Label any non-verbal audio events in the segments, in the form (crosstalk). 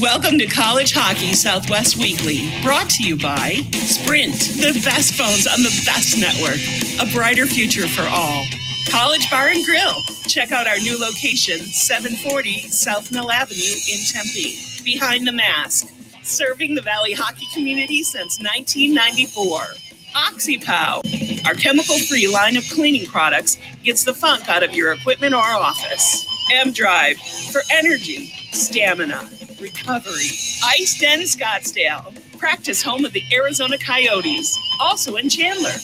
Welcome to College Hockey Southwest Weekly, brought to you by Sprint, the best phones on the best network, a brighter future for all. College Bar and Grill. Check out our new location, 740 South Mill Avenue in Tempe, behind the mask, serving the Valley hockey community since 1994. OxyPow, our chemical free line of cleaning products, gets the funk out of your equipment or office. M Drive for energy, stamina, recovery. Ice Den Scottsdale, practice home of the Arizona Coyotes, also in Chandler.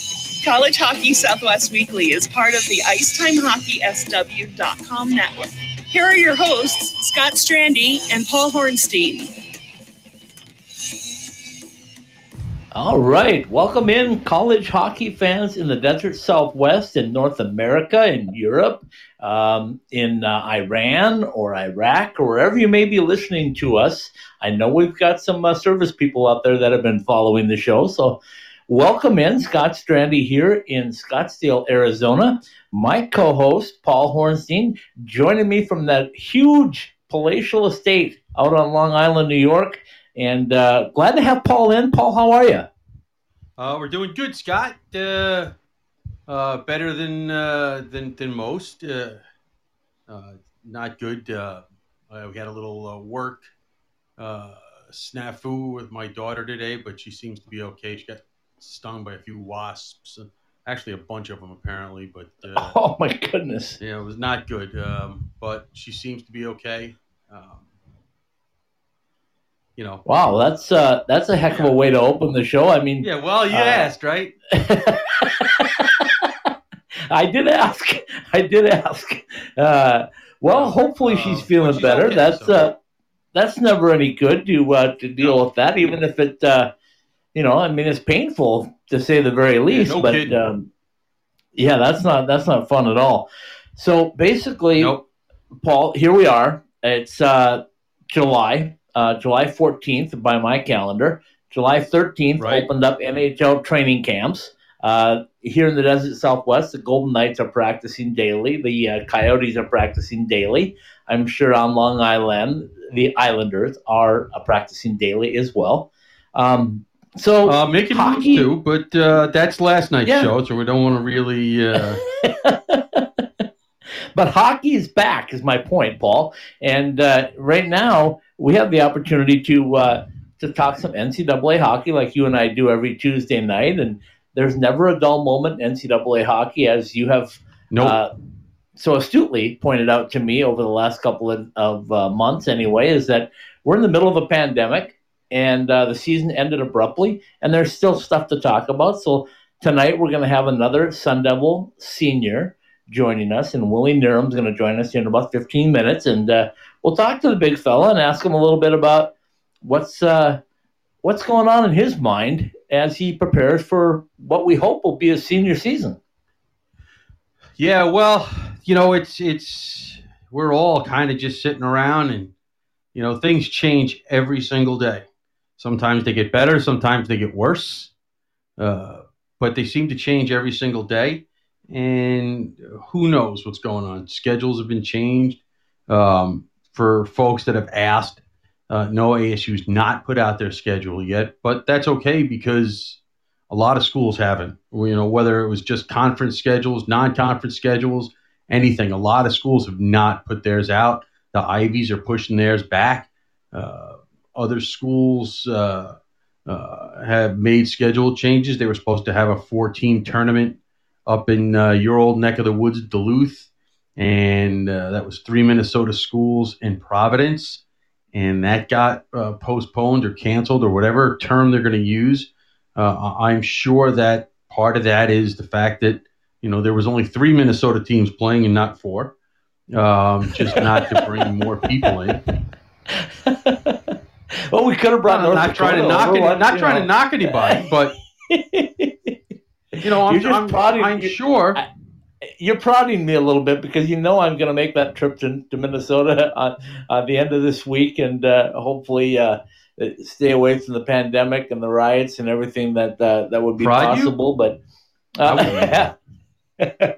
College Hockey Southwest Weekly is part of the IcetimeHockeySW.com network. Here are your hosts, Scott Strandy and Paul Hornstein. All right, welcome in college hockey fans in the desert Southwest, in North America, in Europe, um, in uh, Iran or Iraq, or wherever you may be listening to us. I know we've got some uh, service people out there that have been following the show, so welcome in. Scott Strandy here in Scottsdale, Arizona. My co-host Paul Hornstein joining me from that huge palatial estate out on Long Island, New York. And uh, glad to have Paul in. Paul, how are you? Uh, we're doing good, Scott. Uh, better than uh, than than most. Uh, uh, not good. Uh, uh, we had a little uh, work uh, snafu with my daughter today, but she seems to be okay. She got stung by a few wasps, actually a bunch of them apparently. But uh, (laughs) Oh my goodness. yeah, it was not good. Um, but she seems to be okay. Um, you know. Wow, that's uh, that's a heck of a way to open the show. I mean, Yeah. Well, you asked, right? (laughs) (laughs) I did ask. (laughs) I did ask. Uh, well, hopefully she's Uh, feeling she's better. okay, that's so- uh, that's never any good to uh, to deal with that, even if it, uh, you know, I mean, it's painful to say the very least. no but um, yeah, that's not that's not fun at all. So basically, Nope. Paul, here we are. It's uh, July, uh, July 14th by my calendar. July 13th Right. opened up NHL training camps. Uh, here in the desert southwest, the Golden Knights are practicing daily. The uh, Coyotes are practicing daily. I'm sure on Long Island, the Islanders are uh, practicing daily as well. Um, so, Uh, making hockey- too, but uh, that's last night's Yeah. show, so we don't want to really. Uh, (laughs) but hockey is back, is my point, Paul. And uh, right now, we have the opportunity to uh, to talk some NCAA hockey, like you and I do every Tuesday night. And there's never a dull moment in NCAA hockey, as you have nope. uh, so astutely pointed out to me over the last couple of, of uh, months, anyway, is that we're in the middle of a pandemic and uh, the season ended abruptly, and there's still stuff to talk about. So tonight we're going to have another Sun Devil senior joining us, and Willie Knierim's going to join us in about 15 minutes, and uh, we'll talk to the big fella and ask him a little bit about what's uh, what's going on in his mind as he prepares for what we hope will be a senior season. yeah, well, you know, it's it's we're all kind of just sitting around, and you know, things change every single day. Sometimes they get better, sometimes they get worse, uh, but they seem to change every single day. And who knows what's going on? Schedules have been changed um, for folks that have asked. Uh, no ASU's not put out their schedule yet, but that's okay because a lot of schools haven't. You know, whether it was just conference schedules, non-conference schedules, anything. A lot of schools have not put theirs out. The Ivies are pushing theirs back. Uh, other schools uh, uh, have made schedule changes. They were supposed to have a four-team tournament up in uh, your old neck of the woods, Duluth, and uh, that was three Minnesota schools in Providence, and that got uh, postponed or canceled or whatever term they're going to use. Uh, I'm sure that part of that is the fact that you know there was only three Minnesota teams playing and not four, um, just not to bring more people in. (laughs) well, we could have brought not trying to knock any, what- not trying know. to knock anybody, but (laughs) you know I'm, I'm, I'm sure. You're prodding me a little bit because you know I'm going to make that trip to, to Minnesota (laughs) on, on the end of this week and uh, hopefully uh, stay away from the pandemic and the riots and everything that uh, that would be Prod you? possible. But I uh. (laughs)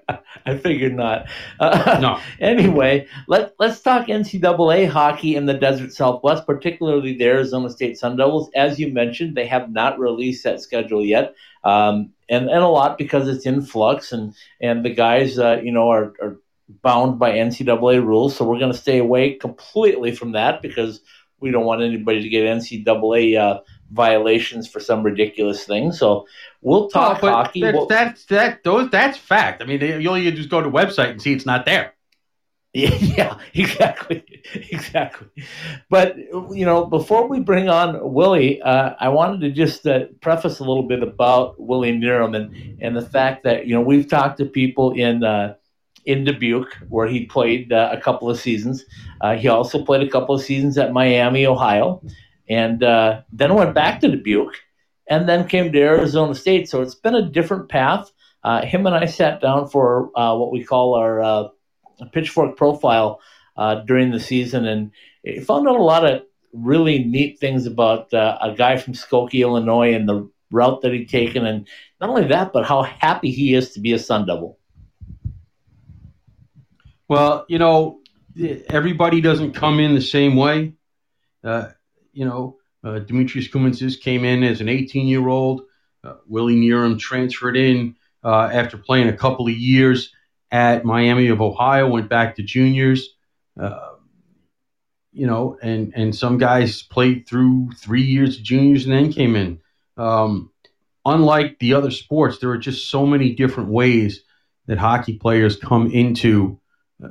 I figured not. Uh, No. (laughs) Anyway, let let's talk NCAA hockey in the Desert Southwest, particularly the Arizona State Sun Devils. As you mentioned, they have not released that schedule yet, um, and and a lot because it's in flux, and and the guys, uh, you know, are, are bound by NCAA rules. So we're going to stay away completely from that because we don't want anybody to get NCAA uh, violations for some ridiculous thing. So we'll talk but hockey. That's, We'll- that's that those that's fact. I mean, they, you only just go to the website and see it's not there. (laughs) Yeah, exactly, exactly. But you know, before we bring on Willie, uh, I wanted to just uh, preface a little bit about Willie Knierim and and the fact that you know we've talked to people in uh, in Dubuque where he played uh, a couple of seasons. Uh, he also played a couple of seasons at Miami, Ohio, and uh, then went back to Dubuque, and then came to Arizona State. So it's been a different path. Him and I sat down for what we call our pitchfork profile uh, during the season and he found out a lot of really neat things about uh, a guy from Skokie, Illinois, and the route that he'd taken, and not only that, but how happy he is to be a Sun Devil. Well, you know, everybody doesn't come in the same way. Uh, you know, uh, Demetrios Koumontzis came in as an 18 year old. Uh, Willie Knierim transferred in uh, after playing a couple of years at Miami of Ohio, went back to juniors. Uh, you know, and and some guys played through three years of juniors and then came in. Um, unlike the other sports, there are just so many different ways that hockey players come into uh,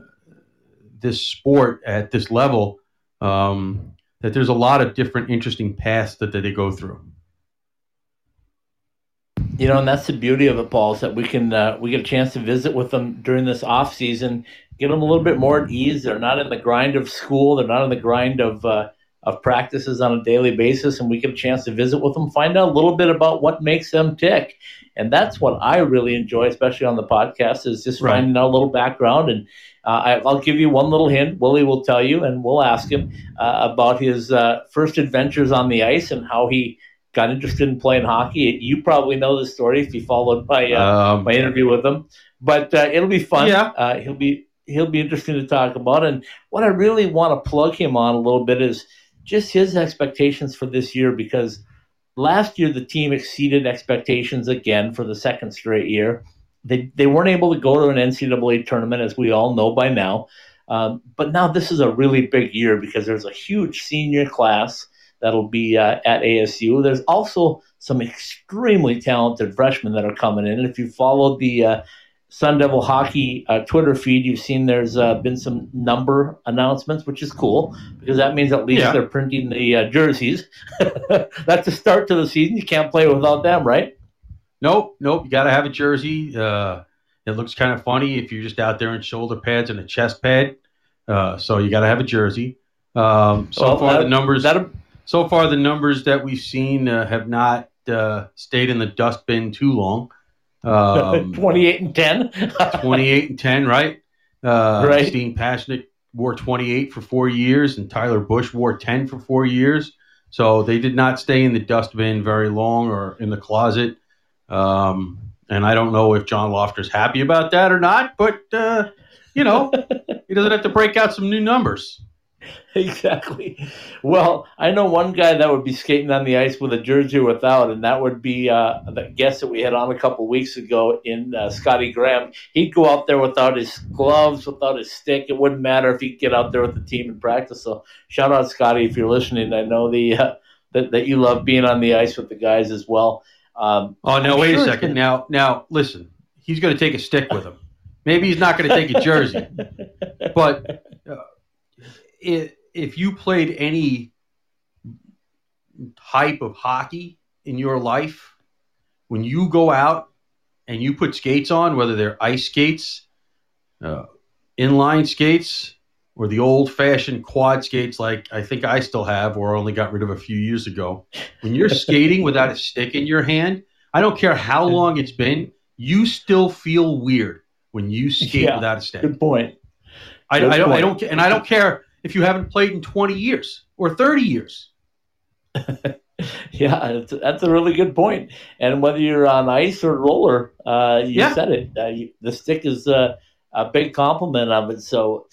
this sport at this level. Um, that there's a lot of different interesting paths that, that they go through. You know, and that's the beauty of it, Paul, is that we can uh, we get a chance to visit with them during this off season, get them a little bit more at ease. They're not in the grind of school. They're not in the grind of uh, of practices on a daily basis, and we get a chance to visit with them, find out a little bit about what makes them tick. And that's what I really enjoy, especially on the podcast, is just Right. finding out a little background. And uh, I, I'll give you one little hint. Willie will tell you, and we'll ask him uh, about his uh, first adventures on the ice and how he got interested in playing hockey. You probably know the story if you followed my uh, Um, my interview with him, but uh, it'll be fun. Yeah. Uh, he'll be he'll be interesting to talk about. And what I really want to plug him on a little bit is just his expectations for this year because last year the team exceeded expectations again for the second straight year. They they weren't able to go to an NCAA tournament as we all know by now. Um, but now this is a really big year because there's a huge senior class that'll be uh, at ASU. There's also some extremely talented freshmen that are coming in. And if you followed the uh, Sun Devil hockey uh, Twitter feed, you've seen there's uh, been some number announcements, which is cool because that means at least Yeah. they're printing the uh, jerseys. (laughs) That's a start to the season. You can't play without them, right? Nope, nope. You got to have a jersey. Uh, it looks kind of funny if you're just out there in shoulder pads and a chest pad. Uh, so you got to have a jersey. Um, so Well, far, that- the numbers. That so far, the numbers that we've seen uh, have not uh, stayed in the dustbin too long. Um, (laughs) 28 and 10. (laughs) 28 and 10, right? Uh, Right. Steen Pasichnuk wore 28 for four years, and Tyler Busch wore 10 for four years. So they did not stay in the dustbin very long or in the closet. Um, and I don't know if John Lofter's happy about that or not, but, uh, you know, (laughs) he doesn't have to break out some new numbers. (laughs) exactly. Well, I know one guy that would be skating on the ice with a jersey without, and that would be uh, the guest that we had on a couple weeks ago in uh, Scotty Graham. He'd go out there without his gloves, without his stick. It wouldn't matter if he'd get out there with the team and practice. So, shout out Scotty if you're listening. I know the uh, that that you love being on the ice with the guys as well. Um, Oh, now, I'm wait sure a second. Now, now, listen, he's going to take a stick with him. Maybe he's not going to take a jersey. (laughs) but uh, i if you played any type of hockey in your life, when you go out and you put skates on, whether they're ice skates, uh, inline skates, or the old fashioned quad skates like I think I still have or only got rid of a few years ago, when you're skating (laughs) without a stick in your hand, I don't care how long it's been, you still feel weird when you skate Yeah. without a stick. good point. I, I don't, I don't, and I don't care if you haven't played in 20 years or 30 years. (laughs) yeah, that's a really good point. And whether you're on ice or roller, uh, you Yeah. said it. Uh, you, the stick is uh, a big compliment of it. So,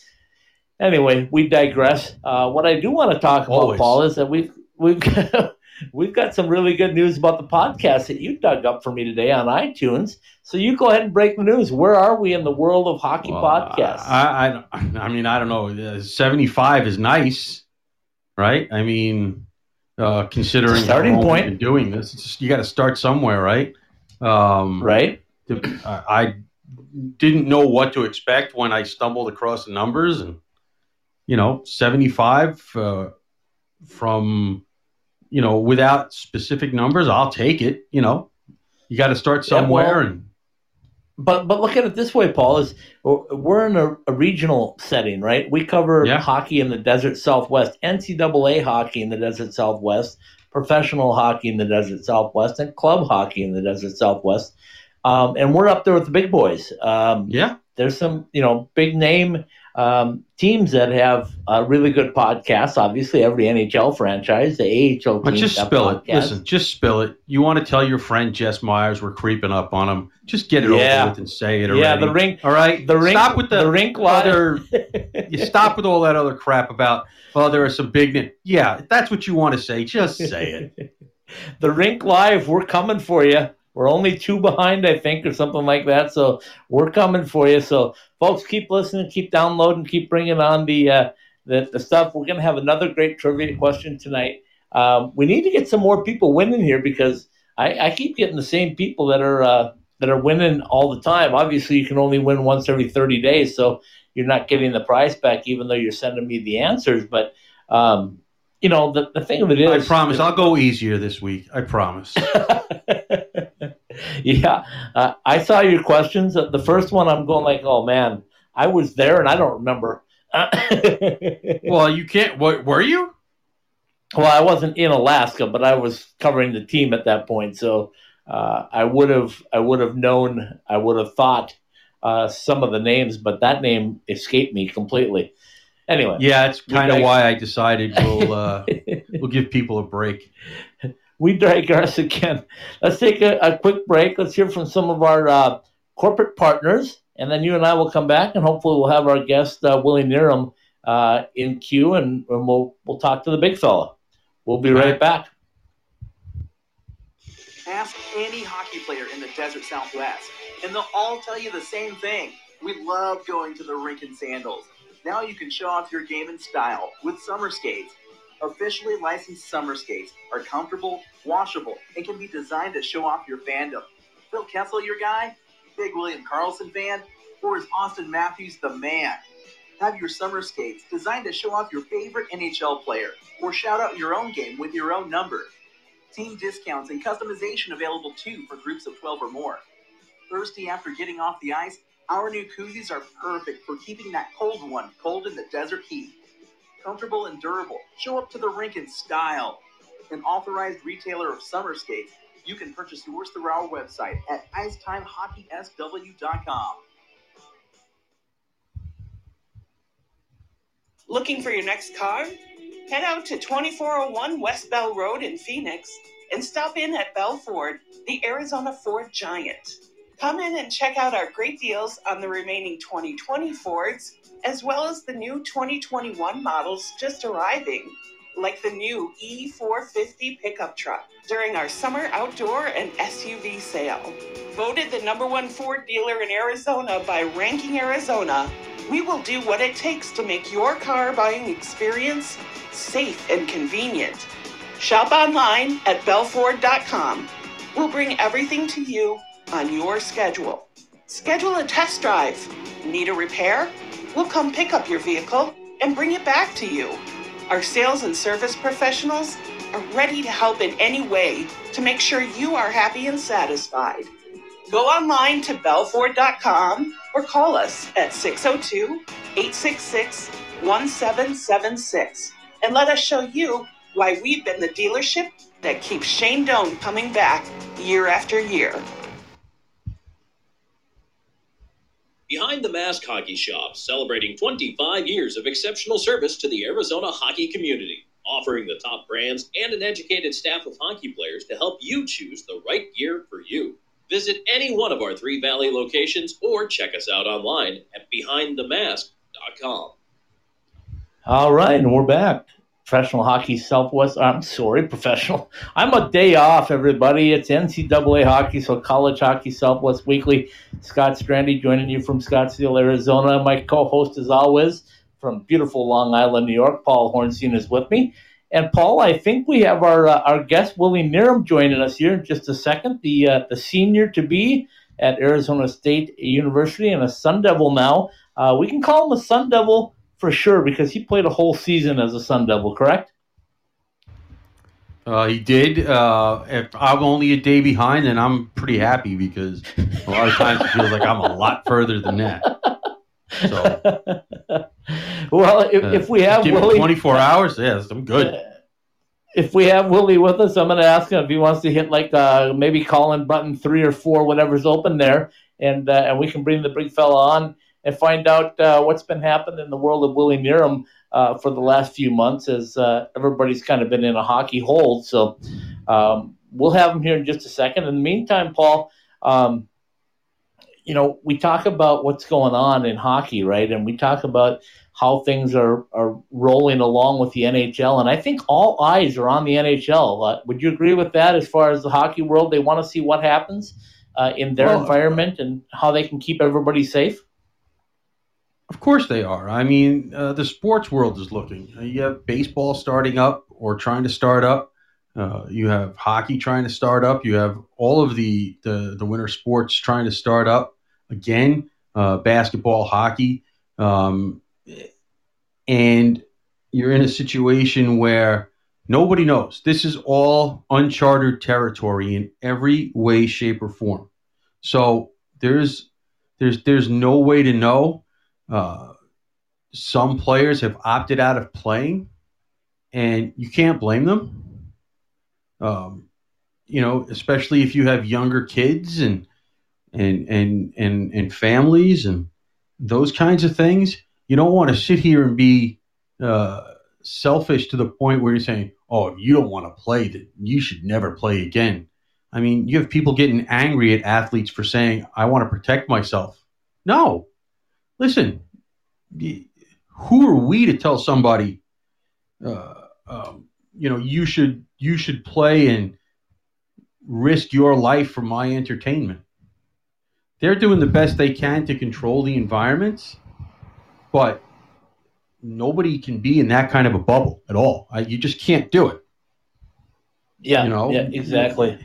anyway, we digress. Uh, what I do want to talk about, Paul, is that we've we've (laughs) we've got some really good news about the podcast that you dug up for me today on iTunes. So you go ahead and break the news. Where are we in the world of hockey Well, podcasts? I, I, I mean, I don't know. Uh, Seventy-five is nice, right? I mean, uh, considering Starting point. doing this, just, you got to start somewhere, right? Um, right? I I didn't know what to expect when I stumbled across the numbers, and you know, seventy-five uh, from you know without specific numbers, I'll take it. You know, you got to start Yeah, well, somewhere, and But but look at it this way, Paul. Is we're in a, a regional setting, right? We cover Yeah. hockey in the desert Southwest, NCAA hockey in the desert Southwest, professional hockey in the desert Southwest, and club hockey in the desert Southwest. Um, and we're up there with the big boys. Um, yeah, there's some you know big name um, teams that have uh, really good podcasts. Obviously, every NHL franchise, the AHL but just spill it. Listen, just spill it. You want to tell your friend Jess Myers we're creeping up on him? Just get it Yeah. over with and say it. Yeah, the rink, All right, the rink, Stop with the, the rink other. you stop with all that other crap about. Well, there are some big. Yeah, if that's what you want to say. Just say it. (laughs) the rink live we're coming for you we're only two behind i think or something like that so we're coming for you so folks keep listening keep downloading keep bringing on the uh, the, the stuff we're going to have another great trivia question tonight um, we need to get some more people winning here because i, I keep getting the same people that are uh, that are winning all the time obviously you can only win once every 30 days so you're not getting the prize back even though you're sending me the answers but um, you know the, the thing of it I promise. I'll go easier this week. I promise. (laughs) (laughs) yeah, uh, I saw your questions. The first one, I'm going like, oh man, I was there and I don't remember. (laughs) well, you can't. What were you? well, I wasn't in Alaska, but I was covering the team at that point, so uh, I would have, I would have known, I would have thought uh, some of the names, but that name escaped me completely. Anyway, Yeah, it's kind of why I decided we'll uh, (laughs) we'll give people a break. We digress (laughs) again. Let's take a, a quick break. Let's hear from some of our uh, corporate partners, and then you and I will come back, and hopefully we'll have our guest uh, Willie Knierim uh, in queue, and, and we'll we'll talk to the big fella. We'll be right back. Ask any hockey player in the desert Southwest, and they'll all tell you the same thing. We love going to the rink in sandals. Now you can show off your game in style with summer skates. Officially licensed summer skates are comfortable, washable, and can be designed to show off your fandom. Phil Kessel, your guy? Big William Karlsson fan? Or is Auston Matthews the man? Have your summer skates designed to show off your favorite NHL player, or shout out your own game with your own number. Team discounts and customization available too for groups of 12 or more. Thirsty after getting off the ice? Our new koozies are perfect for keeping that cold one cold in the desert heat. Comfortable and durable, show up to the rink in style. An authorized retailer of summer skates, you can purchase yours through our website at icetimehockeysw.com. Looking for your next car? Head out to 2401 West Bell Road in Phoenix and stop in at Bell Ford, the Arizona Ford giant. Come in and check out our great deals on the remaining 2020 Fords, as well as the new 2021 models just arriving, like the new E450 pickup truck during our summer outdoor and SUV sale. Voted the number one Ford dealer in Arizona by Ranking Arizona, we will do what it takes to make your car buying experience safe and convenient. Shop online at bellford.com. We'll bring everything to you on your schedule. Schedule a test drive. Need a repair? We'll come pick up your vehicle and bring it back to you. Our sales and service professionals are ready to help in any way to make sure you are happy and satisfied. Go online to bellford.com or call us at 602 866 1776 and let us show you why we've been the dealership that keeps Shane Doan coming back year after year. Behind the Mask Hockey Shop, celebrating 25 years of exceptional service to the Arizona hockey community. offering the top brands and an educated staff of hockey players to help you choose the right gear for you. Visit any one of our three Valley locations or check us out online at behindthemask.com. All right, and we're back. Professional Hockey Southwest. I'm sorry, professional. I'm a day off, everybody. It's NCAA hockey, so College Hockey Southwest Weekly. Scott Strandy joining you from Scottsdale, Arizona. My co-host, as always, from beautiful Long Island, New York. Paul Hornstein is with me. And Paul, I think we have our uh, our guest Willie Knierim joining us here in just a second. The uh, the senior to be at Arizona State University and a Sun Devil now. Uh, we can call him a Sun Devil for sure because he played a whole season as a Sun Devil, correct? Uh, he did. Uh, if I'm only a day behind, then I'm pretty happy because a lot of times it feels like I'm a lot further than that. So, (laughs) well, if, uh, if we have give Willie, 24 hours, yes, I'm good. if we have Willie with us, I'm going to ask him if he wants to hit like uh, maybe call in button three or four, whatever's open there, and uh, and we can bring the big fella on and find out uh, what's been happening in the world of Willie Knierim uh, for the last few months, as uh, everybody's kind of been in a hockey hold. So um, we'll have him here in just a second. In the meantime, Paul. Um, you know, we talk about what's going on in hockey, right? And we talk about how things are, are rolling along with the NHL. And I think all eyes are on the NHL. Uh, would you agree with that as far as the hockey world? They want to see what happens uh, in their Well, environment and how they can keep everybody safe? Of course they are. I mean, uh, the sports world is looking. Uh, You have baseball starting up or trying to start up. Uh, you have hockey trying to start up. You have all of the the, the winter sports trying to start up again. Uh, basketball, hockey, um, and you're in a situation where nobody knows. This is all uncharted territory in every way, shape, or form. So there's there's there's no way to know. Uh, some players have opted out of playing, and you can't blame them. Um, you know, especially if you have younger kids and and and and and families and those kinds of things. You don't want to sit here and be uh, selfish to the point where you're saying, "Oh, you don't want to play, that you should never play again." I mean, you have people getting angry at athletes for saying, "I want to protect myself." No, listen, who are we to tell somebody, uh, um, you know, you should you should play and risk your life for my entertainment? They're doing the best they can to control the environments, but nobody can be in that kind of a bubble at all. I, you just can't do it. Yeah, You know? yeah, exactly.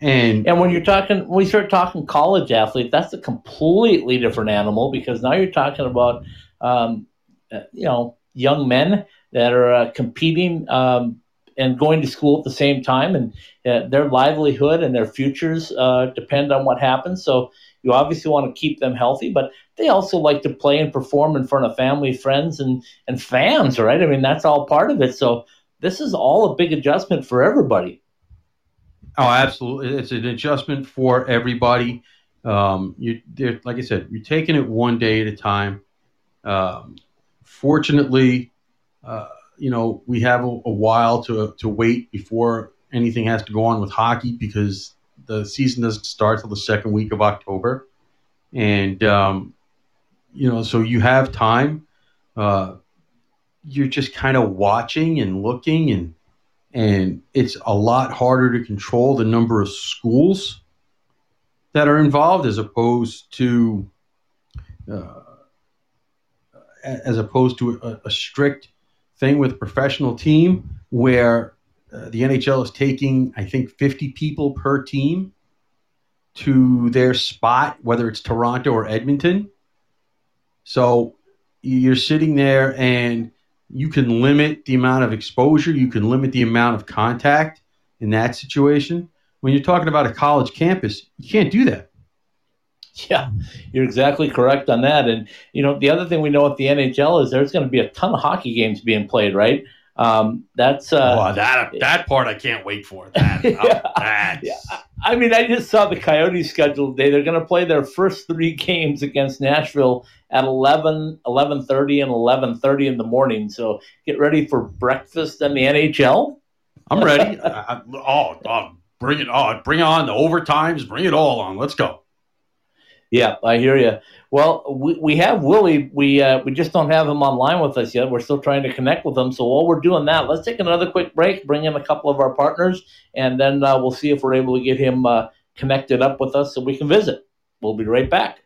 And And when you're talking, when we start talking college athlete, that's a completely different animal because now you're talking about, um, uh, you know, young men that are uh, competing um, and going to school at the same time, and uh, their livelihood and their futures uh, depend on what happens. So you obviously want to keep them healthy, but they also like to play and perform in front of family, friends, and and fans, right? I mean, that's all part of it. So this is all a big adjustment for everybody. Oh, absolutely! It's an adjustment for everybody. Um, you, like I said, you're taking it one day at a time. Um, fortunately, uh, you know we have a, a while to to wait before anything has to go on with hockey because the season doesn't start till the second week of October, and um, you know so you have time. Uh, you're just kind of watching and looking and and it's a lot harder to control the number of schools that are involved as opposed to uh, as opposed to a, a strict thing with a professional team where uh, the NHL is taking I think 50 people per team to their spot whether it's Toronto or Edmonton. So you're sitting there and you can limit the amount of exposure, you can limit the amount of contact in that situation. When you're talking about a college campus, you can't do that. Yeah, you're exactly correct on that. And you know, the other thing we know at the NHL is there's going to be a ton of hockey games being played, right? Um, that's uh, oh, that that part I can't wait for. That (laughs) Yeah. that's Yeah. I mean, I just saw the Coyotes schedule today. They're going to play their first three (laughs) games against Nashville at 11, 11.30 and 11.30 in the morning. So get ready for breakfast in the NHL. I'm ready. (laughs) I, I, oh, oh, bring it on. Bring on the overtimes. Bring it all on. Let's go. Yeah, I hear you. Well, we, we have Willie. We uh, we just don't have him online with us yet. We're still trying to connect with him. So while we're doing that, let's take another quick break, bring in a couple of our partners, and then uh, we'll see if we're able to get him uh, connected up with us so we can visit. We'll be right back.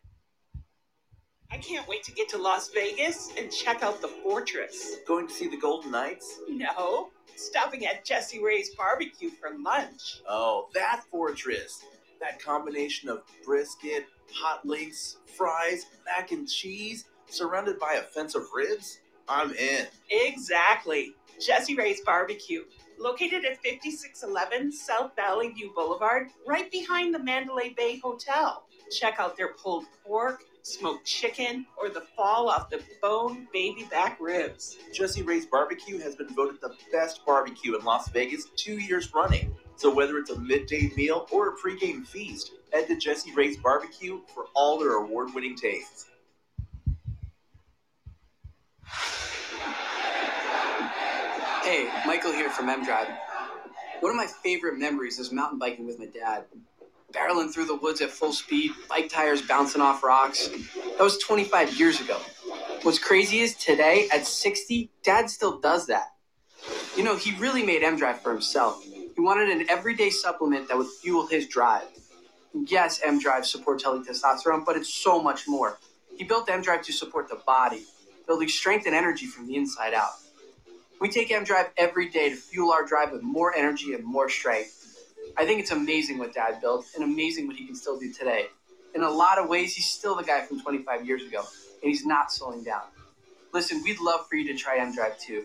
I can't wait to get to Las Vegas and check out the fortress. Going to see the Golden Knights? No, stopping at Jessie Rae's barbecue for lunch. Oh, that fortress. That combination of brisket, hot links, fries, mac and cheese, surrounded by a fence of ribs? I'm in. Exactly. Jessie Rae's Barbecue, located at 5611 South Valley View Boulevard, right behind the Mandalay Bay Hotel. Check out their pulled pork, smoked chicken, or the fall off the bone baby back ribs. Jessie Rae's Barbecue has been voted the best barbecue in Las Vegas two years running. So whether it's a midday meal or a pregame feast, head to Jessie Rae's Barbecue for all their award-winning tastes. Hey, Michael here from M Drive. One of my favorite memories is mountain biking with my dad. Barreling through the woods at full speed, bike tires bouncing off rocks. That was 25 years ago. What's crazy is today, at 60, dad still does that. You know, he really made M Drive for himself. He wanted an everyday supplement that would fuel his drive. Yes, M Drive supports healthy testosterone, but it's so much more. He built M Drive to support the body, building strength and energy from the inside out. We take M Drive every day to fuel our drive with more energy and more strength. I think it's amazing what Dad built and amazing what he can still do today. In a lot of ways, he's still the guy from 25 years ago, and he's not slowing down. Listen, we'd love for you to try M Drive too.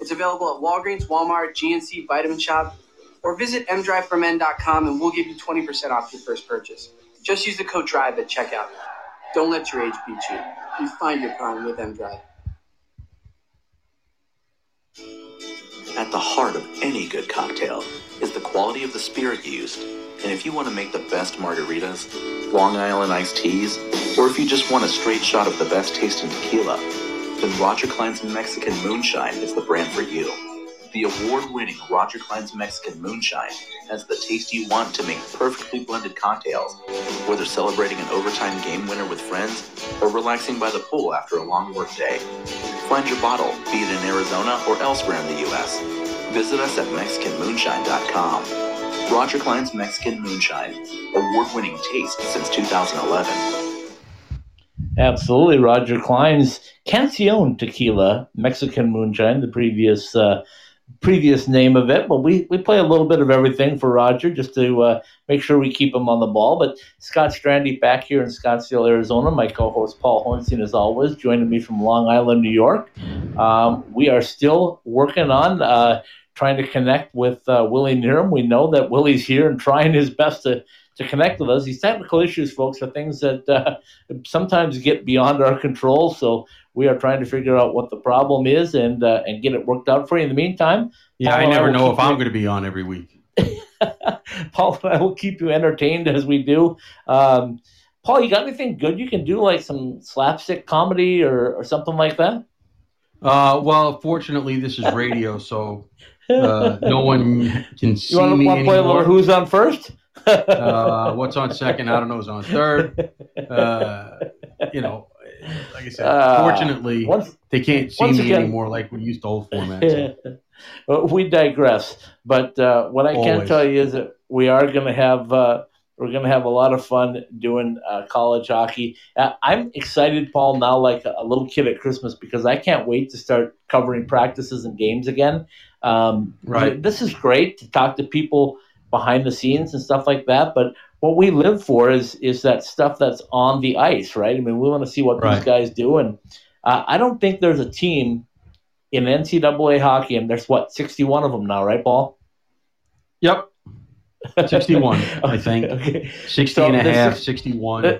It's available at Walgreens, Walmart, GNC, Vitamin Shoppe, or visit mdriveformen.com and we'll give you 20% off your first purchase. Just use the code DRIVE at checkout. Don't let your age beat you. You find your prime with M Drive. At the heart of any good cocktail is the quality of the spirit used. And if you want to make the best margaritas, Long Island iced teas, or if you just want a straight shot of the best tasting tequila, then Roger Clyne's Mexican Moonshine is the brand for you. The award-winning Roger Clyne's Mexican Moonshine has the taste you want to make perfectly blended cocktails, whether celebrating an overtime game winner with friends or relaxing by the pool after a long work day. Find your bottle, be it in Arizona or elsewhere in the U.S. Visit us at MexicanMoonshine.com. Roger Clyne's Mexican Moonshine, award-winning taste since 2011. Absolutely, Roger Clyne's Cancion Tequila, Mexican Moonshine, the previous uh, previous name of it. But we, we play a little bit of everything for Roger just to uh, make sure we keep him on the ball. But Scott Strandy back here in Scottsdale, Arizona. My co-host Paul Hornstein, as always, joining me from Long Island, New York. Um, we are still working on uh, trying to connect with uh, Willie Knierim. We know that Willie's here and trying his best to to connect with us. These technical issues, folks, are things that uh, sometimes get beyond our control. So we are trying to figure out what the problem is and uh, and get it worked out for you. In the meantime, yeah, Paul I never I know if I'm going to be on every week. (laughs) Paul and I will keep you entertained as we do. Um, Paul, you got anything good you can do, like some slapstick comedy or, or something like that? Uh, well, fortunately, this is radio, (laughs) so uh, no one can see you wanna, me wanna play anymore. a little Who's on first? uh, what's on second? I don't know. Who's on third? (laughs) Uh, you know, like I said, uh, fortunately, once, they can't see me again, anymore like we used to old format. So. (laughs) we digress. But uh, what I Always. can tell you is that we are going to have uh, we're going to have a lot of fun doing uh, college hockey. Uh, I'm excited, Paul, now like a little kid at Christmas because I can't wait to start covering practices and games again. Um, right. This is great to talk to people behind the scenes and stuff like that. But what we live for is is that stuff that's on the ice, right? I mean, we want to see what right. these guys do, and uh, I don't think there's a team in NCAA hockey, and there's what 61 of them now, right, Paul? Yep, (laughs) 61, I think. Okay. 60 so and a half, 61. Uh,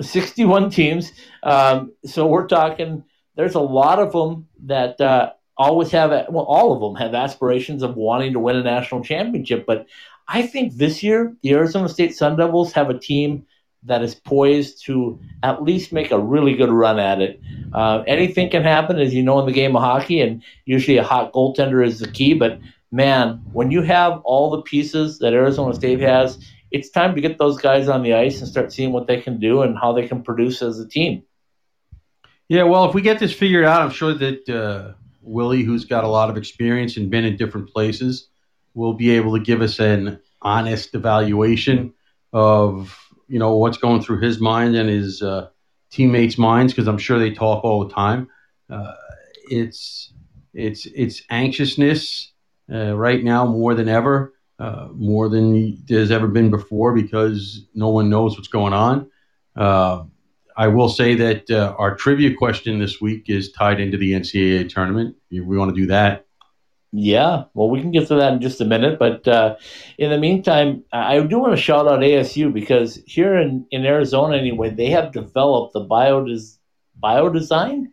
61 teams. Um, so we're talking. There's a lot of them that uh, always have well, all of them have aspirations of wanting to win a national championship. But I think this year the Arizona State Sun Devils have a team that is poised to at least make a really good run at it. Uh, anything can happen, as you know, in the game of hockey, and usually a hot goaltender is the key. But man, when you have all the pieces that Arizona State has, it's time to get those guys on the ice and start seeing what they can do and how they can produce as a team. Yeah, well, if we get this figured out, I'm sure that uh, Willie, who's got a lot of experience and been in different places, will be able to give us an honest evaluation of you know what's going through his mind and his uh, teammates' minds because I'm sure they talk all the time. Uh, it's it's it's anxiousness uh, right now more than ever, uh, more than there's ever been before because no one knows what's going on. Uh, I will say that uh, our trivia question this week is tied into the NCAA tournament. We want to do that. Yeah, well, we can get to that in just a minute. But uh, in the meantime, I do want to shout out ASU because here in, in Arizona, anyway, they have developed the biodes- biodesign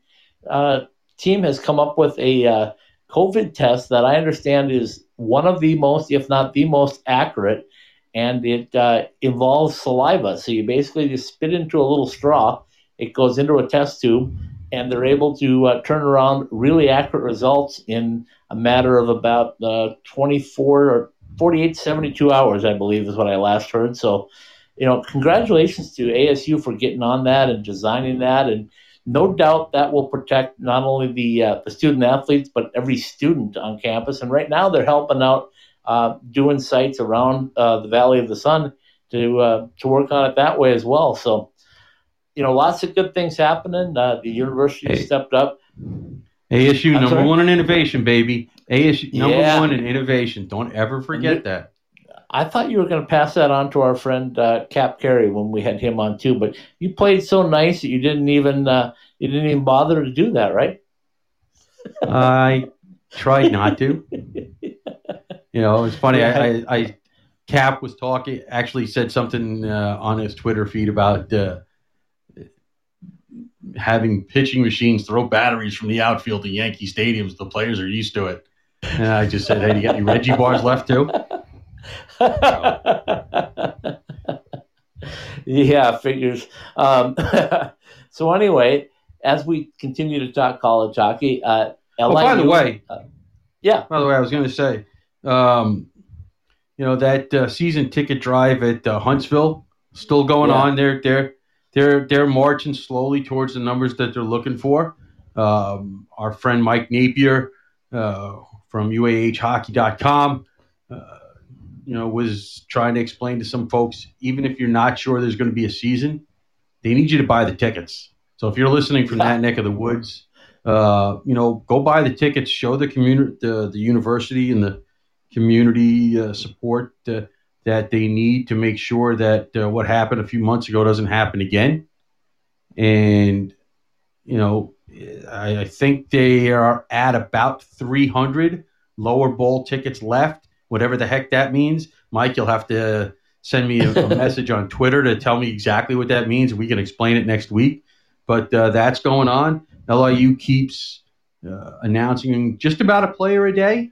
uh, team has come up with a uh, COVID test that I understand is one of the most, if not the most accurate and it uh, involves saliva. So you basically just spit into a little straw, it goes into a test tube, and they're able to uh, turn around really accurate results in a matter of about uh, 24 or 48, 72 hours, I believe, is what I last heard. So, you know, congratulations to ASU for getting on that and designing that. And no doubt that will protect not only the, uh, the student athletes, but every student on campus. And right now they're helping out uh, doing sites around uh, the Valley of the Sun to uh, to work on it that way as well. So, you know, lots of good things happening. Uh, the university hey. stepped up. ASU I'm number sorry? one in innovation, baby. ASU number yeah. one in innovation. Don't ever forget that. I thought you were going to pass that on to our friend uh, Cap Carey when we had him on too, but you played so nice that you didn't even uh, you didn't even bother to do that, right? I tried not to. (laughs) You know, it's funny. I, I, I, Cap was talking, actually said something uh, on his Twitter feed about uh, having pitching machines throw batteries from the outfield to Yankee stadiums. The players are used to it. And I just said, "Hey, you got any Reggie bars left too?" (laughs) yeah, figures. Um, (laughs) so anyway, as we continue to talk college hockey, uh, oh, by the way, uh, yeah. By the way, I was going to say um, you know that uh, season ticket drive at uh, Huntsville still going yeah. on. They're they're they're they're marching slowly towards the numbers that they're looking for. Um, our friend Mike Napier uh, from UAHhockey.com, uh, you know, was trying to explain to some folks, even if you're not sure there's going to be a season, they need you to buy the tickets. So if you're listening from that neck of the woods, uh, you know, go buy the tickets, show the community, the, the university, and the community uh, support uh, that they need to make sure that uh, what happened a few months ago doesn't happen again. And, you know, I, I think they are at about 300 lower bowl tickets left, whatever the heck that means. Mike, you'll have to send me a, a (laughs) message on Twitter to tell me exactly what that means. We can explain it next week. But uh, that's going on. LIU keeps uh, announcing just about a player a day.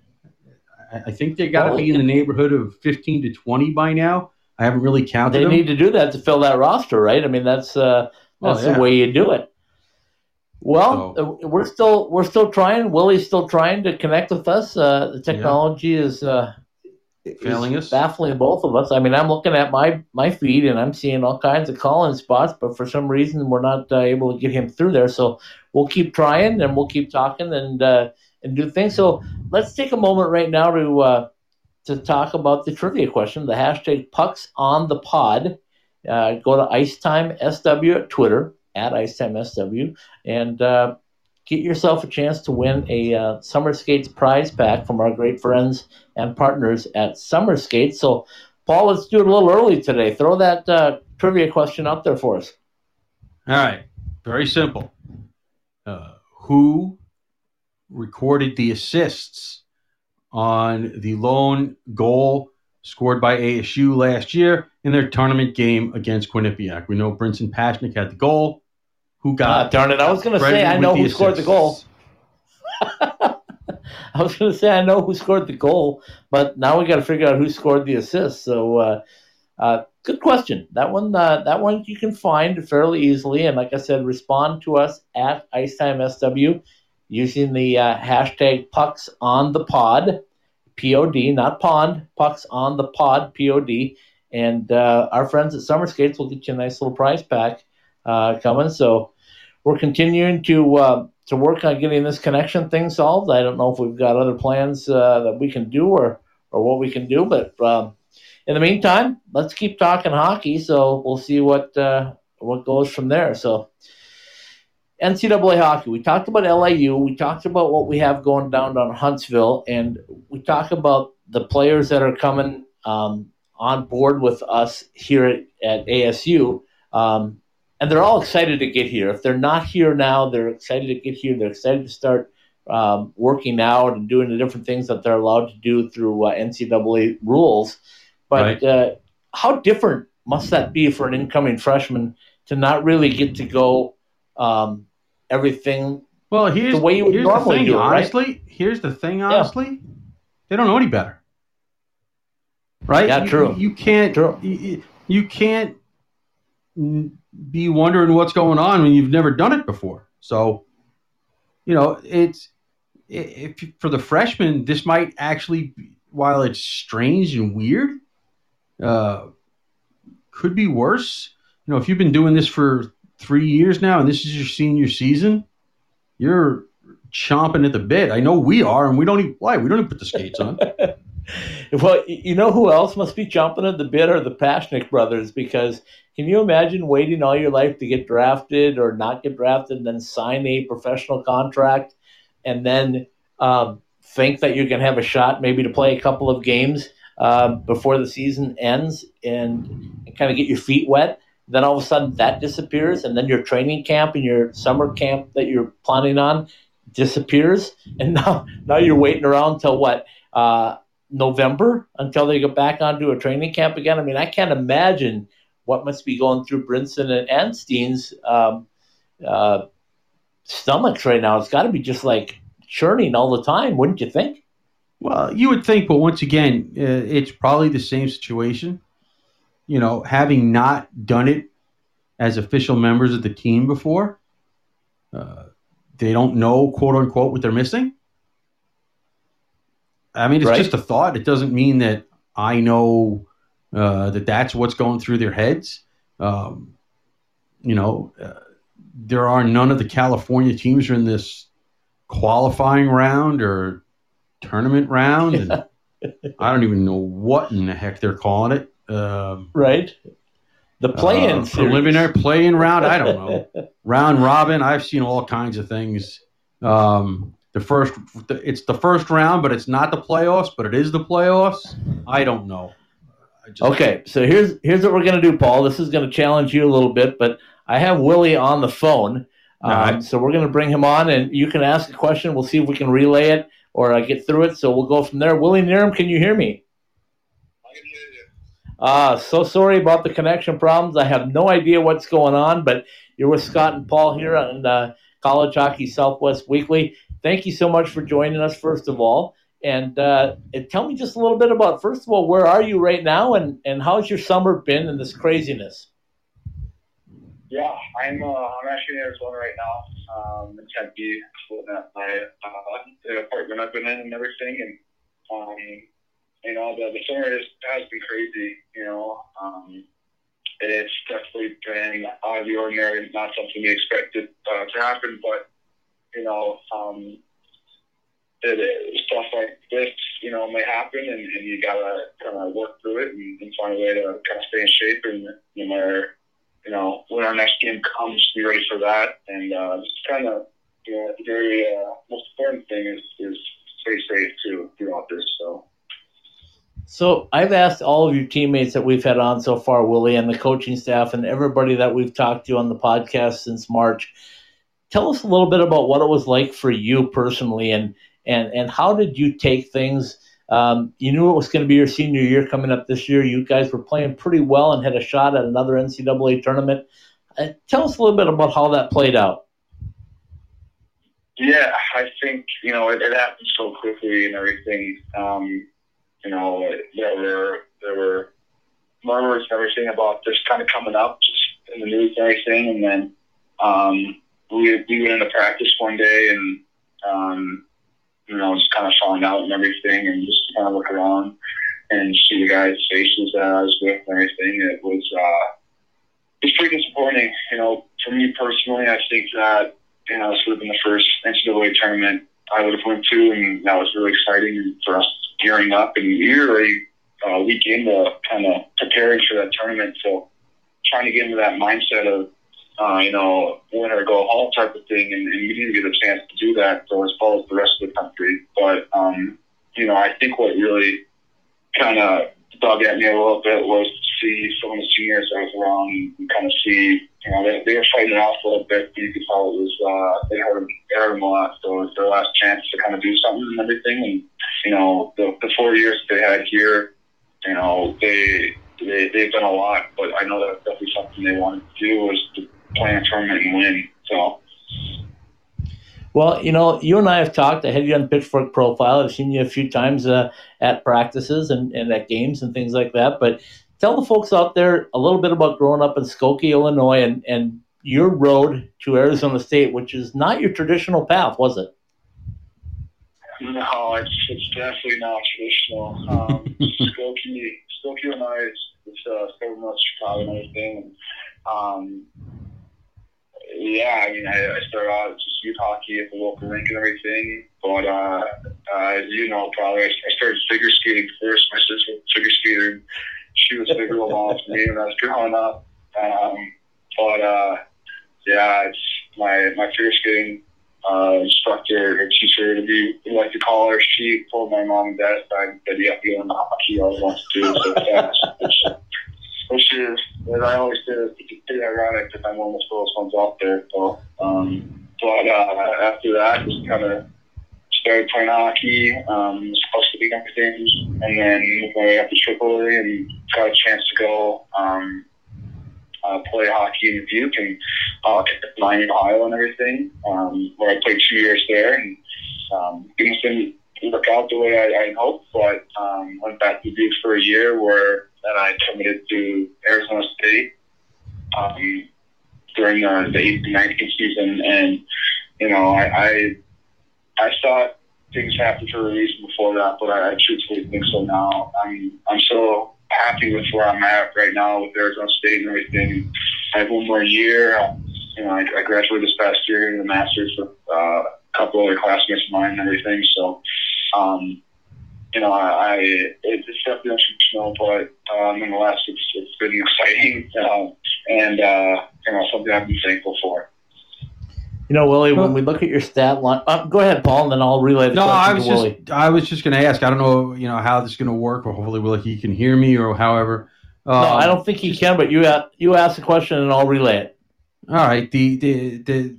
I think they got to be in the neighborhood of 15 to 20 by now. I haven't really counted. They them. need to do that to fill that roster, right? I mean, that's uh, that's oh, yeah. the way you do it. Well, so, uh, we're still we're still trying. Willie's still trying to connect with us. Uh, the technology yeah. is uh, failing us, baffling both of us. I mean, I'm looking at my my feed and I'm seeing all kinds of calling spots, but for some reason we're not uh, able to get him through there. So we'll keep trying and we'll keep talking and uh, and do things. So let's take a moment right now to uh, to talk about the trivia question. The hashtag pucks on the pod. Uh, go to Icetime SW at Twitter at Icetime SW and uh, get yourself a chance to win a uh, Summer Skates prize pack from our great friends and partners at Summer Skates. So, Paul, let's do it a little early today. Throw that uh, trivia question out there for us. All right, very simple. Uh, who recorded the assists on the lone goal scored by ASU last year in their tournament game against Quinnipiac. We know Brinson Pasichnuk had the goal. Who got? Uh, darn it! I was going to say I know who assists. scored the goal. (laughs) I was going to say I know who scored the goal, but now we got to figure out who scored the assist. So, uh, uh, good question. That one, uh, that one you can find fairly easily, and like I said, respond to us at IcetimeSW using the uh, hashtag Pucks on the Pod, P O D, not Pond, Pucks on the Pod, P O D, and uh, our friends at Summer Skates will get you a nice little prize pack uh, coming. So, we're continuing to to work on getting this connection thing solved. I don't know if we've got other plans uh, that we can do or or what we can do, but um, in the meantime, let's keep talking hockey. So we'll see what uh, what goes from there. So NCAA hockey. We talked about LIU. We talked about what we have going down on Huntsville, and we talk about the players that are coming um, on board with us here at, at ASU. Um, and they're all excited to get here. If they're not here now, they're excited to get here. They're excited to start um, working out and doing the different things that they're allowed to do through uh, NCAA rules. But right. uh, how different must that be for an incoming freshman to not really get to go um, everything well here's, the way you would normally thing, do it, honestly, right? Here's the thing, honestly, yeah. they don't know any better, right? Yeah, you, true. You can't. True. You, you can't be wondering what's going on when you've never done it before. So, you know, it's if for the freshmen, this might actually, while it's strange and weird, uh, could be worse. You know, if you've been doing this for three years now and this is your senior season, you're chomping at the bit. I know we are, and we don't even why we don't even put the skates on. (laughs) well, you know who else must be chomping at the bit are the Pasichnuk brothers because can you imagine waiting all your life to get drafted or not get drafted and then sign a professional contract and then um, think that you can have a shot maybe to play a couple of games uh, before the season ends and, and kind of get your feet wet? Then all of a sudden that disappears, and then your training camp and your summer camp that you're planning on disappears, (laughs) and now now you're waiting around till what? Uh, November until they go back onto a training camp again. I mean, I can't imagine what must be going through Brinson and Anstein's um, uh, stomachs right now. It's got to be just like churning all the time, wouldn't you think? Well, you would think, but once again, uh, it's probably the same situation. You know, having not done it as official members of the team before, uh, they don't know, quote unquote, what they're missing. I mean, it's right. just a thought. It doesn't mean that I know uh, that that's what's going through their heads. Um, you know, uh, there are none of the California teams are in this qualifying round or tournament round, and (laughs) I don't even know what in the heck they're calling it. Um, right. The play-in uh, preliminary play-in round. I don't know. round robin. I've seen all kinds of things. Um, the first, it's the first round, but it's not the playoffs, but it is the playoffs. I don't know. Just, okay, so here's here's what we're gonna do, Paul. This is gonna challenge you a little bit, but I have Willie on the phone, um, so we're gonna bring him on, and you can ask a question. We'll see if we can relay it or uh, get through it. So we'll go from there. Willie Knierim, can you hear me? I can hear you. Ah, uh, so sorry about the connection problems. I have no idea what's going on, but you're with Scott and Paul here on uh, College Hockey Southwest Weekly. Thank you so much for joining us, first of all. And, uh, tell me just a little bit about, first of all, where are you right now and, and how's your summer been in this craziness? Yeah, I'm uh, I'm actually in Arizona right now, um, in Tempe, living at my uh, apartment I've been in and everything, and um, you know the, the summer is, has been crazy. You know, um, it's definitely been out of the ordinary, not something we expected uh, to happen, but you know, um, it, stuff like this, you know, may happen, and, and you gotta kind of work through it and, and, find a way to kind of stay in shape, and no matter, you know, when our next game comes, be ready for that, and uh, just kind of, you know, the very uh, most important thing is is stay safe too throughout this. So. So I've asked all of your teammates that we've had on so far, Willie, and the coaching staff, and everybody that we've talked to on the podcast since March. Tell us a little bit about what it was like for you personally, and and and how did you take things? Um, you knew it was going to be your senior year coming up this year. You guys were playing pretty well and had a shot at another NCAA tournament. Uh, tell us a little bit about how that played out. Yeah, I think you know it, it happened so quickly and everything. Um, you know, there were there were murmurs and everything about this kind of coming up just in the news and everything, and then um, we we went into practice one day and um, you know just kind of falling out and everything, and just kind of look around and see the guys' faces that I was with and everything. It was uh, it's pretty disappointing. You know, for me personally, I think that you know this would have the first NCAA tournament I would have went to, and that was really exciting for us gearing up and yearly uh, week into kind of preparing for that tournament. So trying to get into that mindset of uh, you know, win or go home type of thing, and, and you didn't get a chance to do that so as well as the rest of the country. But um, you know, I think what really kind of dug at me a little bit was to see some of the seniors I was around and kind of see, you know, they, they were fighting it off a little bit, but you could tell it was, uh, they hurt them, they a lot. So it was their last chance to kind of do something and everything. And, you know, the, the four years they had here, you know, they, they, they've done a lot, but I know that definitely something they wanted to do was to play a tournament and win. So, well, you know, you and I have talked. I had you on Pitchfork Profile. I've seen you a few times uh, at practices and, and at games and things like that. But tell the folks out there a little bit about growing up in Skokie, Illinois, and, and your road to Arizona State, which is not your traditional path, was it? No, it's, it's definitely not traditional. Um, (laughs) Skokie, Skokie, Illinois is it's, uh, seven months Chicago and everything. Um, yeah, I mean, I, I started out just youth hockey at the local rink and everything. But uh, uh, as you know, probably I started figure skating first. My sister was figure skater. She was figure along for me when I was growing up. Um, but uh, yeah, it's my my figure skating uh, instructor or teacher to be like to call her. She pulled my mom and dad and said, "You have to the hockey. All wants to do so fast." which is, as I always say, it's pretty ironic that I'm one of the slowest ones out there. So, um, but uh, after that, just kind of started playing hockey, um, supposed to be things, and then moved my way up to AAA and got a chance to go um, uh, play hockey in Dubuque and uh, Miami, Ohio, and everything. Um, where I played two years there, and um, things didn't work out the way I, I hoped, but um, went back to Dubuque for a year where then I committed to Arizona State um, during the, the 18 19 season. And, you know, I, I, I thought things happened for a reason before that, but I, I truthfully think so now. I'm, I'm so happy with where I'm at right now with Arizona State and everything. I have one more year. You know, I, I graduated this past year in the Masters with uh, a couple other classmates of mine and everything. So, um, you know, I, I it's definitely untraditional, but um, nonetheless, it's, it's been (laughs) exciting uh, and uh, you know something I've been thankful for. You know, Willie, when we look at your stat line, uh, go ahead, Paul, and then I'll relay the no, question I was to Willie. just I was just going to ask. I don't know, you know, how this is going to work, or hopefully, Willie, he can hear me, or however. no, I don't think he can, but you a- you ask the question and I'll relay it. All right. The the the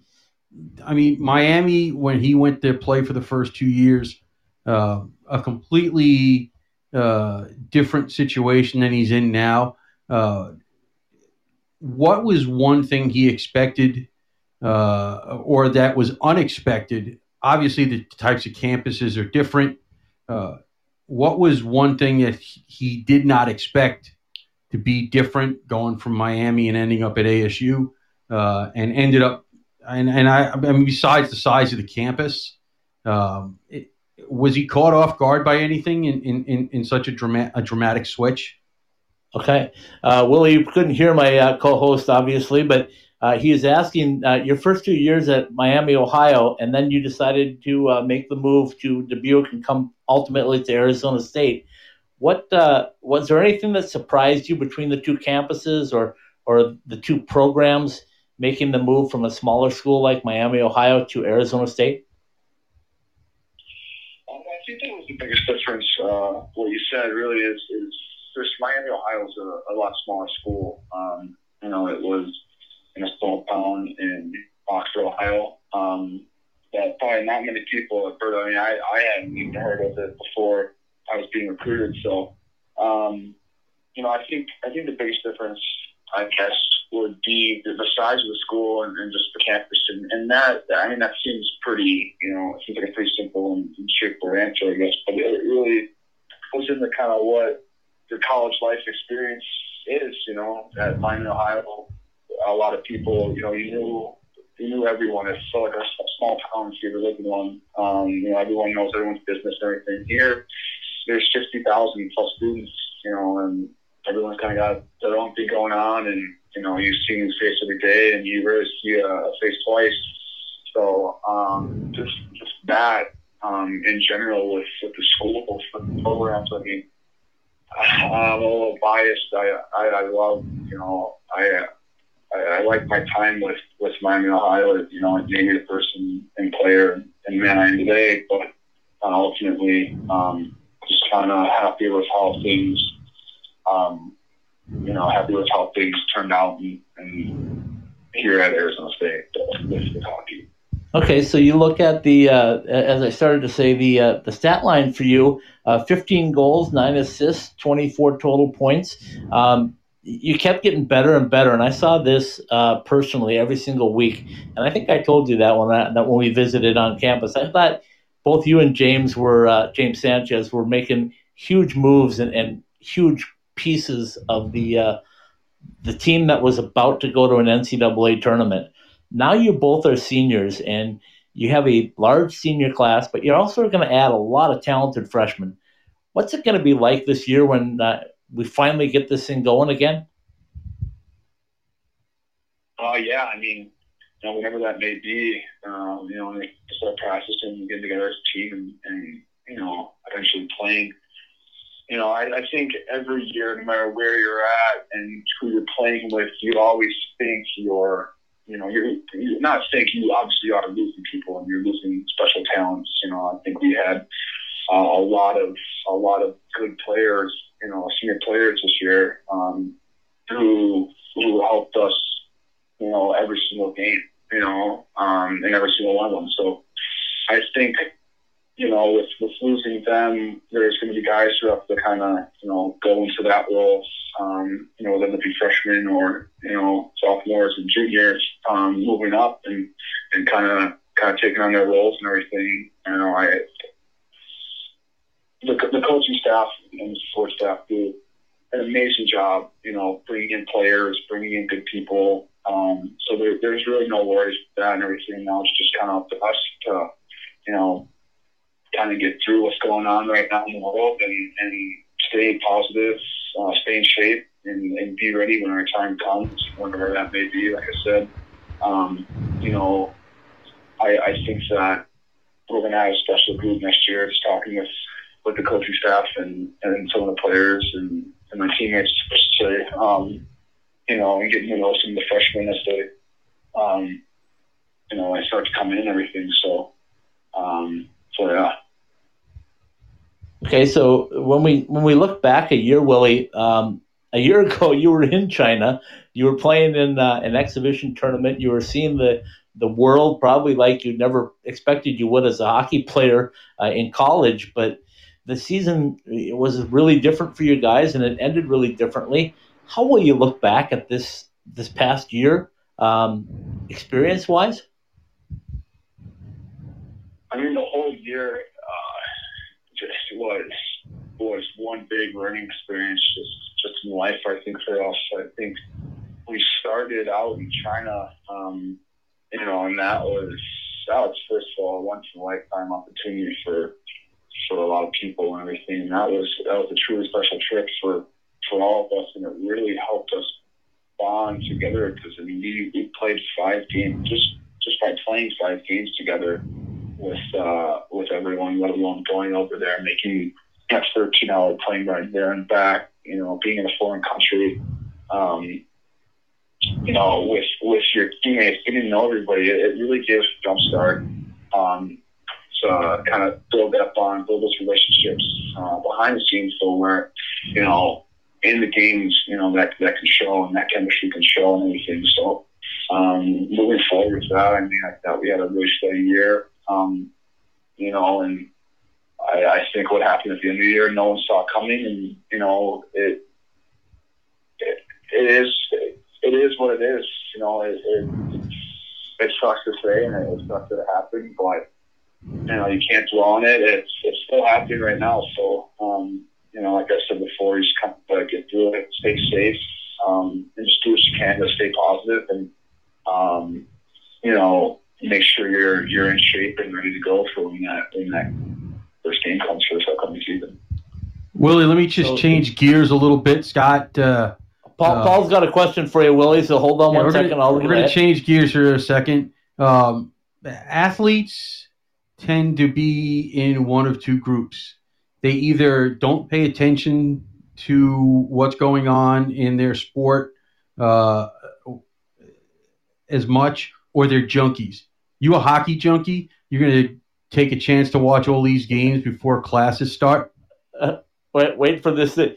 I mean Miami when he went to play for the first two years, uh, a completely uh, different situation than he's in now. Uh, what was one thing he expected, uh, or that was unexpected? Obviously, the types of campuses are different. Uh, what was one thing that he did not expect to be different going from Miami and ending up at ASU? uh, and ended up and and I, I mean besides the size of the campus, um, it, was he caught off guard by anything in in, in, in such a dramatic a dramatic switch? Okay, uh, Willie, you couldn't hear my uh, co-host obviously, but uh, he is asking uh, your first two years at Miami, Ohio, and then you decided to uh, make the move to Dubuque and come ultimately to Arizona State. What uh, was there anything that surprised you between the two campuses or or the two programs? making the move from a smaller school like Miami, Ohio to Arizona State? Um, I think that was the biggest difference. Uh, what you said really is is just Miami, Ohio is a, a lot smaller school. Um, you know, it was in a small town in Oxford, Ohio. Um, that probably not many people have heard. Of. I mean, I, I hadn't even heard of it before I was being recruited. So, um, you know, I think I think the biggest difference, I guess, would be the, the size of the school and, and just the campus, and, and that I mean that seems pretty you know it seems like a pretty simple and, and straightforward answer, I guess, but it really goes into kind of what your college life experience is. You know, at Miami, Ohio, a lot of people, you know, you knew you knew everyone. It felt like a, small town if you lived in one. Um, you know, everyone knows everyone's business and everything. Here, there's 60,000 plus students, you know, and everyone's kind of got their own thing going on, and you know, you see his face every day, and you really see a face twice. So um, just just that um, in general with, with the schools, with the programs. I mean, I'm a little biased. I I, I love you know I. I, I like my time with with Miami, Ohio. You know, it made me the person and player and man I am today. But uh, ultimately, um, just kind of happy with how things um, you know, happy with how things turned out and, and here at Arizona State with, with hockey. Okay, so you look at the uh, as I started to say the uh, the stat line for you: uh, 15 goals, nine assists, 24 total points. Um, you kept getting better and better, and I saw this uh, personally every single week. And I think I told you that when I, that when we visited on campus, I thought both you and James were uh, James Sanchez were making huge moves and, and huge pieces of the uh, the team that was about to go to an NCAA tournament. Now you both are seniors and you have a large senior class, but you're also going to add a lot of talented freshmen. What's it going to be like this year when uh, we finally get this thing going again? Oh uh, yeah, I mean, you know, whenever that may be, um, you know, they start practicing, and getting together as a team, and, and you know, eventually playing you know, I, I think every year, no matter where you're at and who you're playing with, you always think you're, you know, you're, you're not think you obviously are losing people and you're losing special talents. You know, I think we had uh, a lot of a lot of good players, you know, senior players this year um, who who helped us, you know, every single game, you know, um, in every single one of them. So I think you know, with, with losing them, there's going to be guys who have to kind of, you know, go into that role, um, you know, whether it be freshmen or, you know, sophomores and juniors, um, moving up and, and kind of, kind of taking on their roles and everything. You know, I, the, the coaching staff and the support staff do an amazing job, you know, bringing in players, bringing in good people. Um, so there, there's really no worries with that and everything. Now it's just kind of up to us to, you know, kind of get through what's going on right now in the world and, and stay positive, uh, stay in shape, and, and be ready when our time comes, whenever that may be. Like I said, um, you know, I, I think that we're going to have a special group next year. Just talking with with the coaching staff and, and some of the players and, and my teammates, to um, you know, and getting to know some of the freshmen as they, um, you know, I start to come in and everything. So, um, so yeah. Okay, so when we when we look back a year, Willie, um, a year ago (laughs) you were in China. You were playing in uh, an exhibition tournament. You were seeing the the world probably like you never expected you would as a hockey player uh, in college. But the season was really different for you guys, and it ended really differently. How will you look back at this this past year, um, experience wise? I mean, the whole year uh, just was was one big learning experience just just in life. I think for us, I think we started out in China, um, you know, and that was that was first of all a once in a lifetime opportunity for for a lot of people and everything. And that was that was a truly special trip for for all of us, and it really helped us bond together because I mean we, we played five games just just by playing five games together with uh, with everyone, let alone going over there, making that 13 hour plane ride there and back. You know, being in a foreign country, um, you know, with with your teammates, getting to know everybody, it, it really gives a jump start um, to kind of build that bond, build those relationships uh, behind the scenes, so where you know in the games, you know that that can show and that chemistry can show and everything. So um, moving forward with that, I mean, I thought we had a really steady year. Um, you know, and I, I think what happened at the end of the year, no one saw coming, and you know, it it, it is it is what it is. You know, it, it, it sucks to say and it sucks that it happened, but you know, you can't dwell on it. It's it's still happening right now. So, um, you know, like I said before, you just kind of gotta get through it, stay safe, um, and just do what you can to stay positive and, um, you know, make sure you're you're in shape and ready to go for when that when that first game comes for this upcoming season. Willie, let me just change gears a little bit. Scott, uh, Paul, uh, Paul's got a question for you, Willie. So hold on yeah, one we're second. Gonna, I'll we're going to change gears here a second. Um, athletes tend to be in one of two groups. They either don't pay attention to what's going on in their sport uh, as much, or they're junkies. You a hockey junkie? You're going to take a chance to watch all these games before classes start? Wait, wait for this. Uh,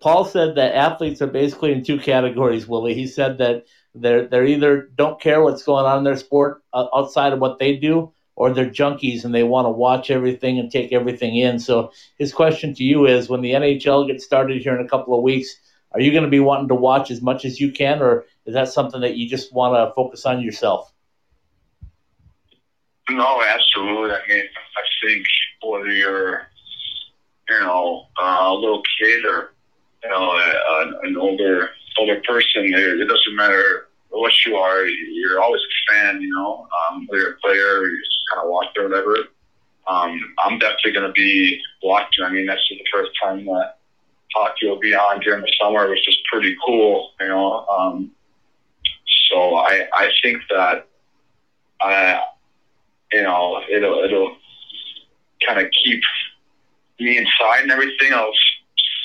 Paul said that athletes are basically in two categories, Willie. He said that they're they're either don't care what's going on in their sport uh, outside of what they do, or they're junkies and they want to watch everything and take everything in. So his question to you is: When the NHL gets started here in a couple of weeks, are you going to be wanting to watch as much as you can, or is that something that you just want to focus on yourself? No, absolutely. I mean, I think whether you're, you know, a little kid or, you know, an older older person, it doesn't matter what you are. You're always a fan, you know. Um, whether you're a player, or you just kind of watch or whatever. Um, I'm definitely going to be watching. I mean, that's the first time that hockey will be on during the summer, which is pretty cool, you know. Um, so I I think that I you know, it'll it'll kind of keep me inside and everything. I'll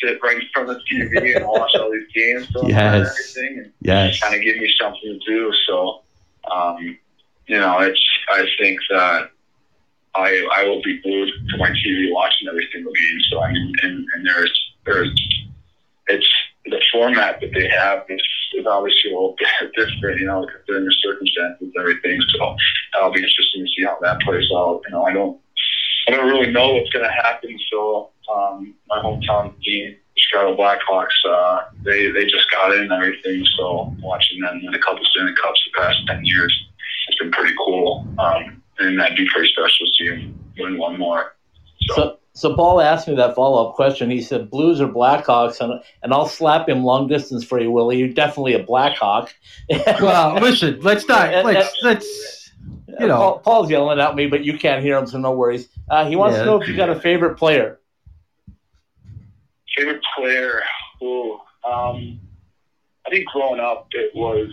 sit right in front of the TV and watch all these games and Yes. everything, and Yes. kind of give me something to do. So, um, you know, it's I think that I I will be glued to my TV watching every single game. So I mean, and, and there's there's it's the format that they have is, is obviously a little bit (laughs) different, you know, considering the circumstances and everything. So that'll be interesting to see how that plays out. You know, I don't I don't really know what's going to happen. So um, my hometown team, Chicago Blackhawks, uh, they they just got in and everything. So watching them win a couple Stanley Cups the past ten years, it's been pretty cool. Um, and that'd be pretty special to see them win one more. So, So, so Paul asked me that follow up question. He said Blues or Blackhawks, and and I'll slap him long distance for you, Willie. You're definitely a Blackhawk. (laughs) Well, listen, let's not. Let's let's. you know. Paul, Paul's yelling at me, but you can't hear him, so no worries. Uh, he wants Yeah. to know if you got a favorite player. Favorite player, who um, I think growing up it was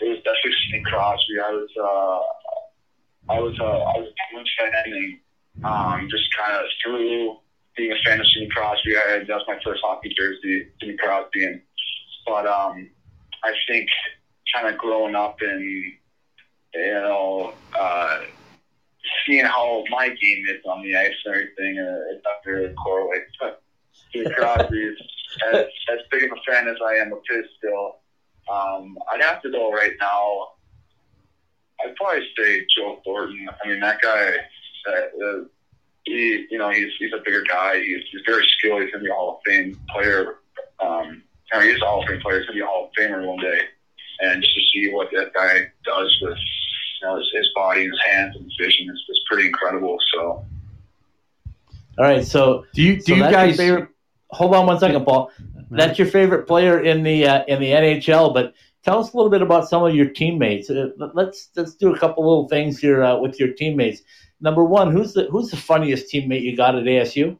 it was definitely Sidney Crosby. I was uh, I was uh, I was a Bruins fan and um, just kind of through being a fan of Sidney Crosby, I had, that was my first hockey jersey, Sidney Crosby, and but um, I think kind of growing up and you know. Uh, Seeing how my game is on the ice and everything, uh, it doesn't really correlate. But Sidney Crosby is as, as big of a fan as I am of his still. Um, I'd have to go right now. I'd probably say Joe Thornton. I mean, that guy, uh, uh, he, you know, he's, he's a bigger guy. He's, he's very skilled. He's going to be a Hall of Fame player. Um, I mean, he's a Hall of Fame player. He's going to be a Hall of Famer one day. And just to see what that guy does with, you know, his, his body, his hands, and his vision is, is pretty incredible. So, All right, so Do you do so you guys? favorite- hold on one second, Paul. That's your favorite player in the uh, in the NHL, but tell us a little bit about some of your teammates. Uh, let's let's do a couple little things here uh, with your teammates. Number one, who's the who's the funniest teammate you got at ASU?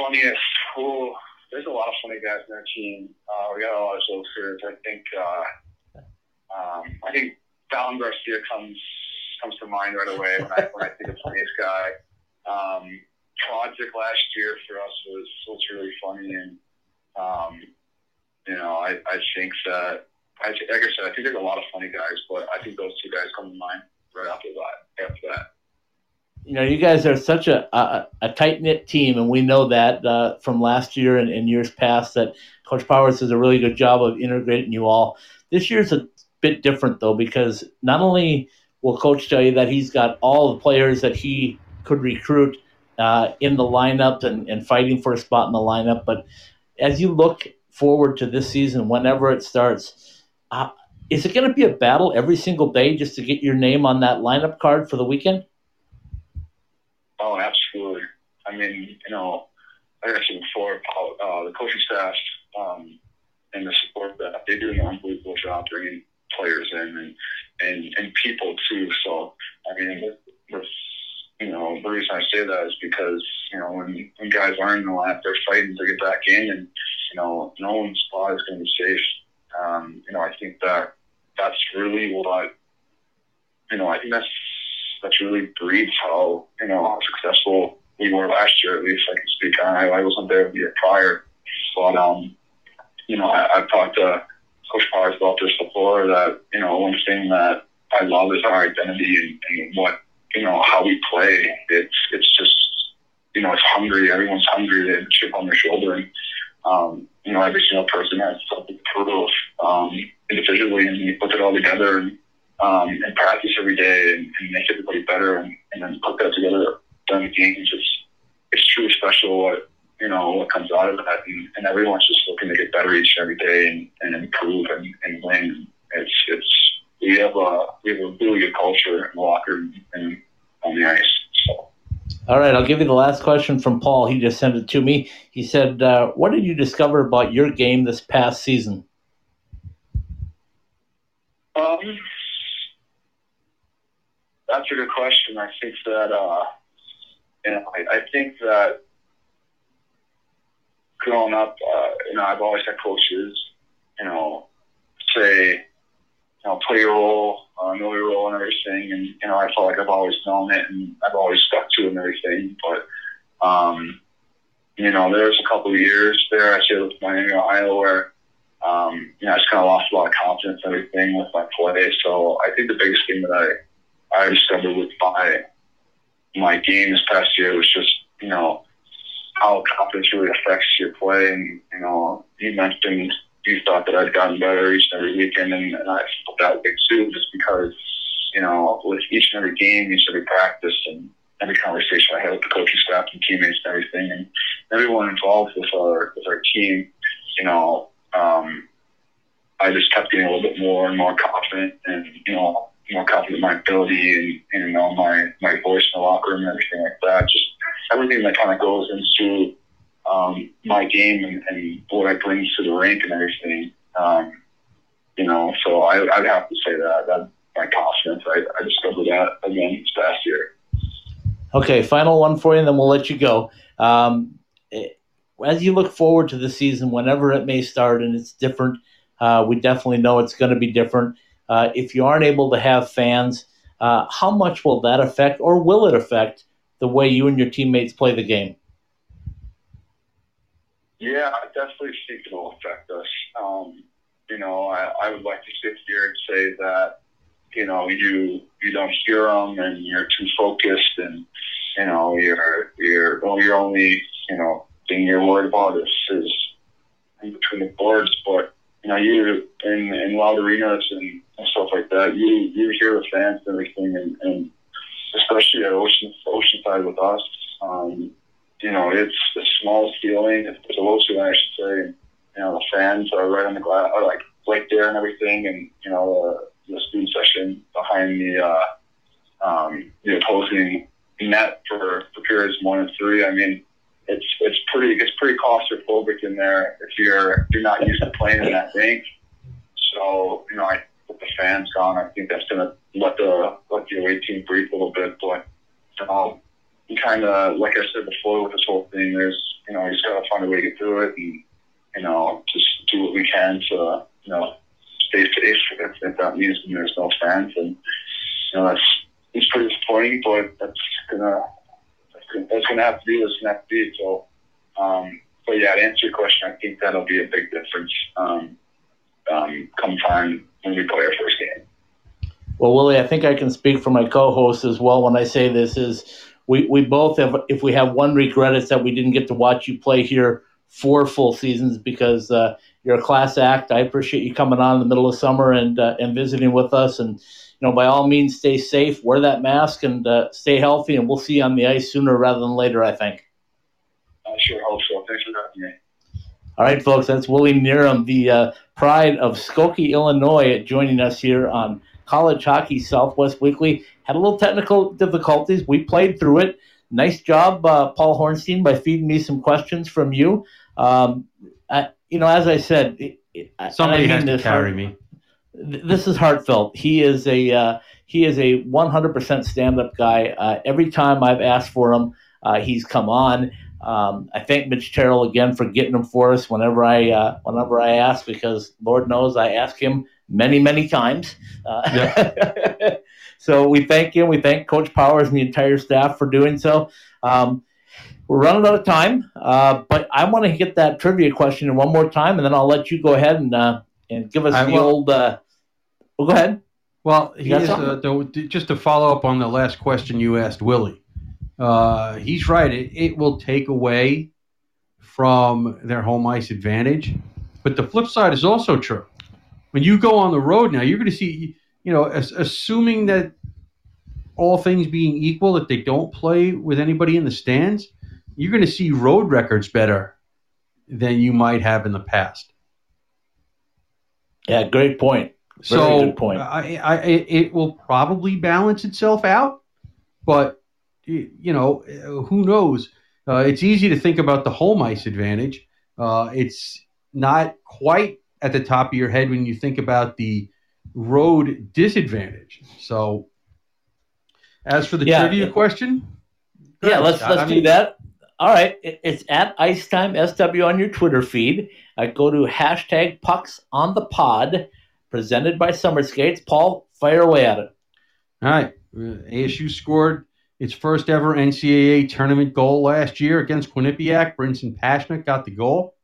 funniest. Ooh, there's a lot of funny guys in our team. Uh, we got a lot of jokesters. I think. Uh, um, I think Fallon Garcia comes comes to mind right away when I when I think of funniest guy. Um, Project last year for us was was really funny, and um, you know I I think that I, like I said I think there's a lot of funny guys, but I think those two guys come to mind right after that. After that. you know, you guys are such a a, a tight knit team, and we know that uh, from last year and, and years past that Coach Powers does a really good job of integrating you all. This year's a bit different though because not only will Coach tell you that he's got all the players that he could recruit uh, in the lineup and, and fighting for a spot in the lineup, but as you look forward to this season, whenever it starts, uh, is it going to be a battle every single day just to get your name on that lineup card for the weekend? Oh, absolutely. I mean, you know, like I said before, uh, the coaching staff um, and the support staff, they do an unbelievable job bringing players in and, and, and people too. So, I mean, with you know, the reason I say that is because, you know, when, when guys aren't in the lap, they're fighting to get back in and, you know, no one's spot is going to be safe. Um, you know, I think that that's really what, you know, I think that's, that's really breeds how, you know, how successful we were last year, at least I can speak. I, I wasn't there the year prior, but, um, you know, I, I've talked to Coach Powers about this before that, you know, one thing that I love is our identity and, and what you know how we play. It's it's just you know it's hungry. Everyone's hungry. They have a chip on their shoulder, and um, you know every single person has something to prove um, individually, and you put it all together and um, and practice every day and, and make everybody better, and, and then put that together during the games. It's it's truly special what you know what comes out of that, and, and everyone's just looking to get better each and every day and, and improve and, and win. It's it's we have a we have a really good culture in the locker and on the ice. So. All right, I'll give you the last question from Paul. He just sent it to me. He said, uh, "What did you discover about your game this past season?" Um, that's a good question. I think that uh, you know, I, I think that growing up, uh, you know, I've always had coaches, you know, say you know, play your role, uh, know your role and everything. And, you know, I felt like I've always known it and I've always stuck to it and everything. But, um, you know, there's a couple of years there, I say with Miami, Ohio, where, um, you know, I just kind of lost a lot of confidence and everything with my play. So I think the biggest thing that I, I discovered with my, my game this past year was just, you know, how confidence really affects your play. And, you know, you mentioned you thought that I'd gotten better each and every weekend, and, and I felt that way too, just because you know with each and every game, each and every practice, and every conversation I had with the coaching staff and teammates and everything, and everyone involved with our with our team, you know, um, I just kept getting a little bit more and more confident, and you know, more confident in my ability and, and you know my my voice in the locker room and everything like that. Just everything that kind of goes into um, my game and, and what I bring to the rink and everything. Um, you know, so I, I'd have to say that that my confidence. I, I discovered that again this past year. Okay, final one for you, and then we'll let you go. Um, as you look forward to the season, whenever it may start, and it's different, uh, we definitely know it's going to be different. Uh, if you aren't able to have fans, uh, how much will that affect, or will it affect, the way you and your teammates play the game? Yeah, I definitely think it'll affect us. Um, you know, I, I would like to sit here and say that, you know, you you don't hear them and you're too focused and, you know, you're you're well, you're only you know thing you're worried about is is in between the boards, but you know, you in in loud arenas and, and stuff like that, you you hear the fans and everything, and, and especially at Ocean Oceanside with us. Um, you know, it's the smallest feeling. It's a low ceiling, I should say. You know, the fans are right on the glass, are like right there and everything. And, you know, uh, the student section behind the, uh, um, the opposing net for, for periods one and three. I mean, it's, it's pretty, it's pretty claustrophobic in there if you're, if you're not used to playing in that rink. So, you know, I, with the fans gone, I think that's to let the, let the away team breathe a little bit. But, um, kind of, like I said before with this whole thing, there's, you know, just got to find a way to get through it and, you know, just do what we can to, you know, stay safe if, if that means there's no fans. And, you know, that's, it's pretty disappointing, but that's gonna, that's gonna have to be, that's gonna have to be. So, um, but yeah, to answer your question, I think that'll be a big difference, um, um, come time when we play our first game. Well, Willie, I think I can speak for my co-host as well when I say this is we, we both have if we have one regret it's that we didn't get to watch you play here four full seasons because uh, you're a class act. I appreciate you coming on in the middle of summer and uh, and visiting with us. And you know, by all means, stay safe, wear that mask, and uh, stay healthy. And we'll see you on the ice sooner rather than later. I think. I sure hope so. Thanks for having me. All right, folks, that's Willie Knierim, the uh, pride of Skokie, Illinois, joining us here on College Hockey Southwest Weekly. Had a little technical difficulties. We played through it. Nice job, uh, Paul Hornstein, by feeding me some questions from you. Um, I, you know, as I said, it, it, Somebody has to carry heart, me. This is heartfelt. He is a uh, he is a 100% stand-up guy. Uh, every time I've asked for him, uh, he's come on. Um, I thank Mitch Terrell again for getting him for us whenever I uh, whenever I ask because Lord knows I ask him many many times. Uh, yeah. (laughs) so we thank you. We thank Coach Powers and the entire staff for doing so. Um, we're running out of time, uh, but I want to get that trivia question in one more time, and then I'll let you go ahead and uh, and give us I, the well, old. Uh, well, go ahead. Well, uh, just to follow up on the last question you asked Willie uh, he's right. It, it will take away from their home ice advantage. But the flip side is also true. When you go on the road now, you're going to see, you know, as, assuming that all things being equal, that they don't play with anybody in the stands, you're going to see road records better than you might have in the past. Yeah, great point. Very so good point. I, I, it will probably balance itself out, but you know, who knows? Uh, it's easy to think about the home ice advantage. Uh, it's not quite at the top of your head when you think about the road disadvantage. So, as for the yeah, trivia question, yeah, let's let's I do that. All right, it's at Icetime SW on your Twitter feed. I go to hashtag Pucks on the Pod, presented by Summer Skates. Paul, fire away at it. All right, uh, ASU scored its first ever NCAA tournament goal last year against Quinnipiac. Brinson Pasichnuk got the goal.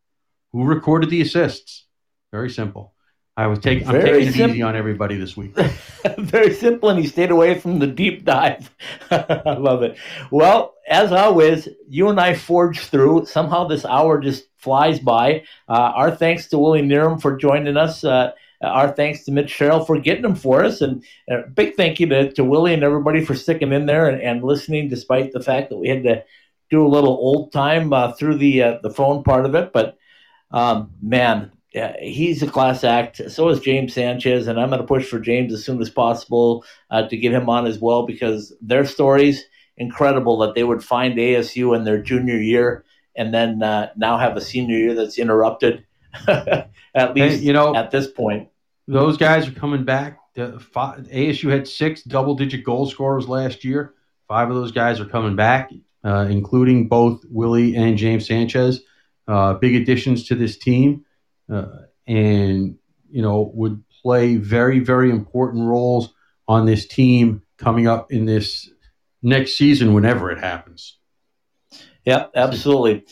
Who recorded the assists? Very simple. I was taking I'm taking it easy on everybody this week. (laughs) Very simple, and he stayed away from the deep dive. (laughs) I love it. Well, as always, you and I forged through. Somehow this hour just flies by. Uh, our thanks to Willie Knierim for joining us. Uh, our thanks to Mitch Sherrill for getting them for us. And a big thank you to, to Willie and everybody for sticking in there and, and listening, despite the fact that we had to do a little old time uh, through the uh, the phone part of it. But um, man, yeah, he's a class act. So is James Sanchez, and I'm going to push for James as soon as possible uh, to get him on as well because their stories incredible that they would find ASU in their junior year and then uh, now have a senior year that's interrupted. (laughs) at least hey, you know at this point. Those guys are coming back. The five, ASU had six double-digit goal scorers last year. Five of those guys are coming back, uh, including both Willie and James Sanchez. Uh, big additions to this team, Uh, and you know would play very, very important roles on this team coming up in this next season, whenever it happens. Yep, absolutely.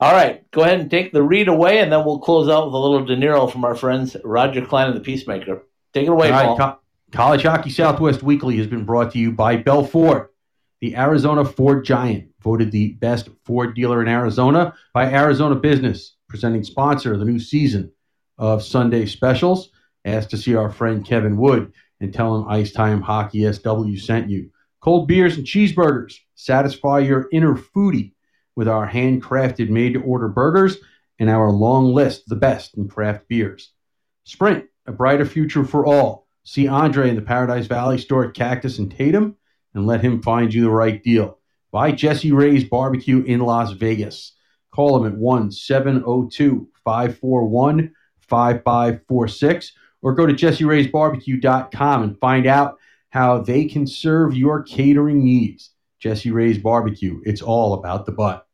All right, go ahead and take the read away, and then we'll close out with a little De Niro from our friends Roger Clyne and the Peacemaker. Take it away, All Paul. Co- College Hockey Southwest Weekly has been brought to you by Bell Ford. The Arizona Ford Giant voted the best Ford dealer in Arizona by Arizona Business, presenting sponsor of the new season of Sunday Specials. Asked to see our friend Kevin Wood and tell him Ice Time Hockey SW sent you. Cold beers and cheeseburgers satisfy your inner foodie with our handcrafted made to order burgers and our long list, the best in craft beers. Sprint, a brighter future for all. See Andre in the Paradise Valley store at Cactus and Tatum and let him find you the right deal. Buy Jessie Rae's Barbecue in Las Vegas. Call them at 1 702 541 5546 or go to jesseraysbarbecue.com and find out how they can serve your catering needs. Jessie Rae's Barbecue. It's all about the butt.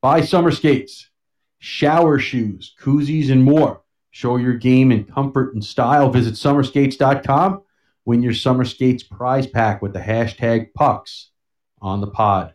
Buy summer skates, shower shoes, koozies, and more. Show your game in comfort and style. Visit summerskates.com. Win your summer skates prize pack with the hashtag pucks on the pod.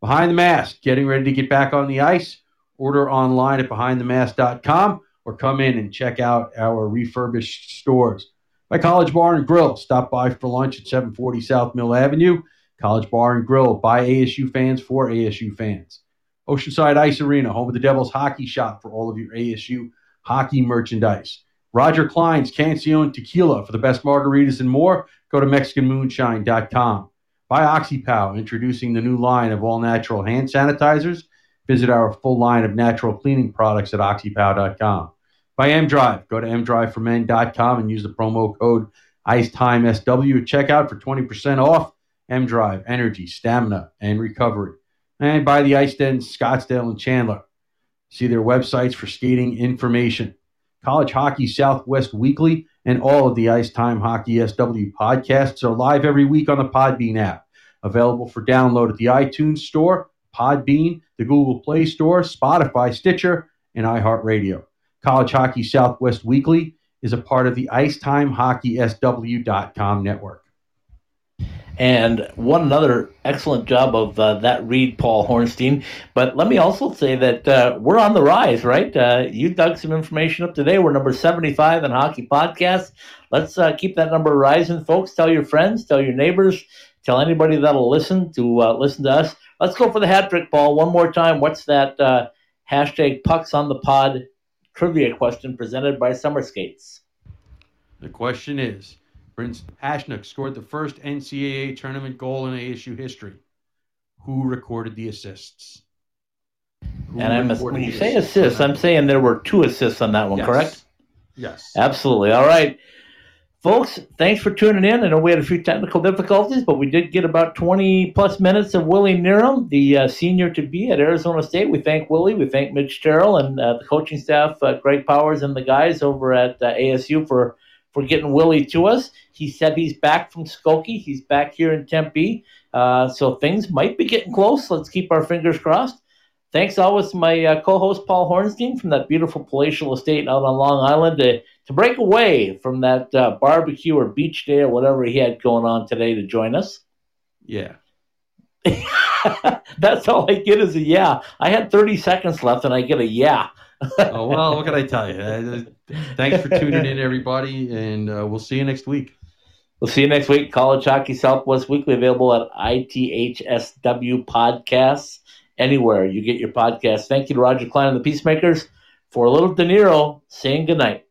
Behind the Mask, getting ready to get back on the ice. Order online at behindthemask.com or come in and check out our refurbished stores. By College Bar and Grill, stop by for lunch at 740 South Mill Avenue. College Bar and Grill by ASU fans for ASU fans. Oceanside Ice Arena, home of the Devils hockey shop for all of your ASU hockey merchandise. Roger Clyne's Cancion Tequila for the best margaritas and more. Go to MexicanMoonshine.com. By OxyPow, introducing the new line of all natural hand sanitizers. Visit our full line of natural cleaning products at oxypow.com. By M-Drive, go to mdriveformen.com and use the promo code ICETIMESW at checkout for 20% off. M-Drive, energy, stamina, and recovery. And by the Ice Den, Scottsdale and Chandler. See their websites for skating information. College Hockey Southwest Weekly and all of the Ice Time Hockey SW podcasts are live every week on the Podbean app. Available for download at the iTunes Store, Podbean, the Google Play Store, Spotify, Stitcher, and iHeartRadio. College Hockey Southwest Weekly is a part of the IcetimeHockeySW.com network. And one another excellent job of uh, that read, Paul Hornstein. But let me also say that uh, we're on the rise, right? Uh, you dug some information up today. We're number 75 in Hockey Podcast. Let's uh, keep that number rising, folks. Tell your friends, tell your neighbors, tell anybody that'll listen to uh, listen to us. Let's go for the hat trick, Paul, one more time. What's that uh, hashtag pucks on the pod trivia question presented by Summer Skates? The question is Brinson Pasichnuk scored the first NCAA tournament goal in ASU history. Who recorded the assists? Who and I'm when you say assists assists, I'm saying there were two assists on that one, Yes. correct? Yes. Absolutely. All right. Folks, thanks for tuning in. I know we had a few technical difficulties, but we did get about 20 plus minutes of Willie Knierim, the uh, senior to be at Arizona State. We thank Willie. We thank Mitch Terrell and uh, the coaching staff, uh, Greg Powers, and the guys over at uh, ASU for, for getting Willie to us. He said he's back from Skokie. He's back here in Tempe. Uh, so things might be getting close. Let's keep our fingers crossed. Thanks always to my uh, co-host Paul Hornstein from that beautiful palatial estate out on Long Island to, break away from that uh, barbecue or beach day or whatever he had going on today to join us. Yeah. (laughs) That's all I get is a yeah. I had 30 seconds left and I get a yeah. Oh, well, what can I tell you? Thanks for tuning in, everybody, and uh, we'll see you next week. We'll see you next week. College Hockey Southwest Weekly available at ITHSW Podcasts anywhere you get your podcast. Thank you to Roger Clyne and the Peacemakers for a little De Niro saying goodnight.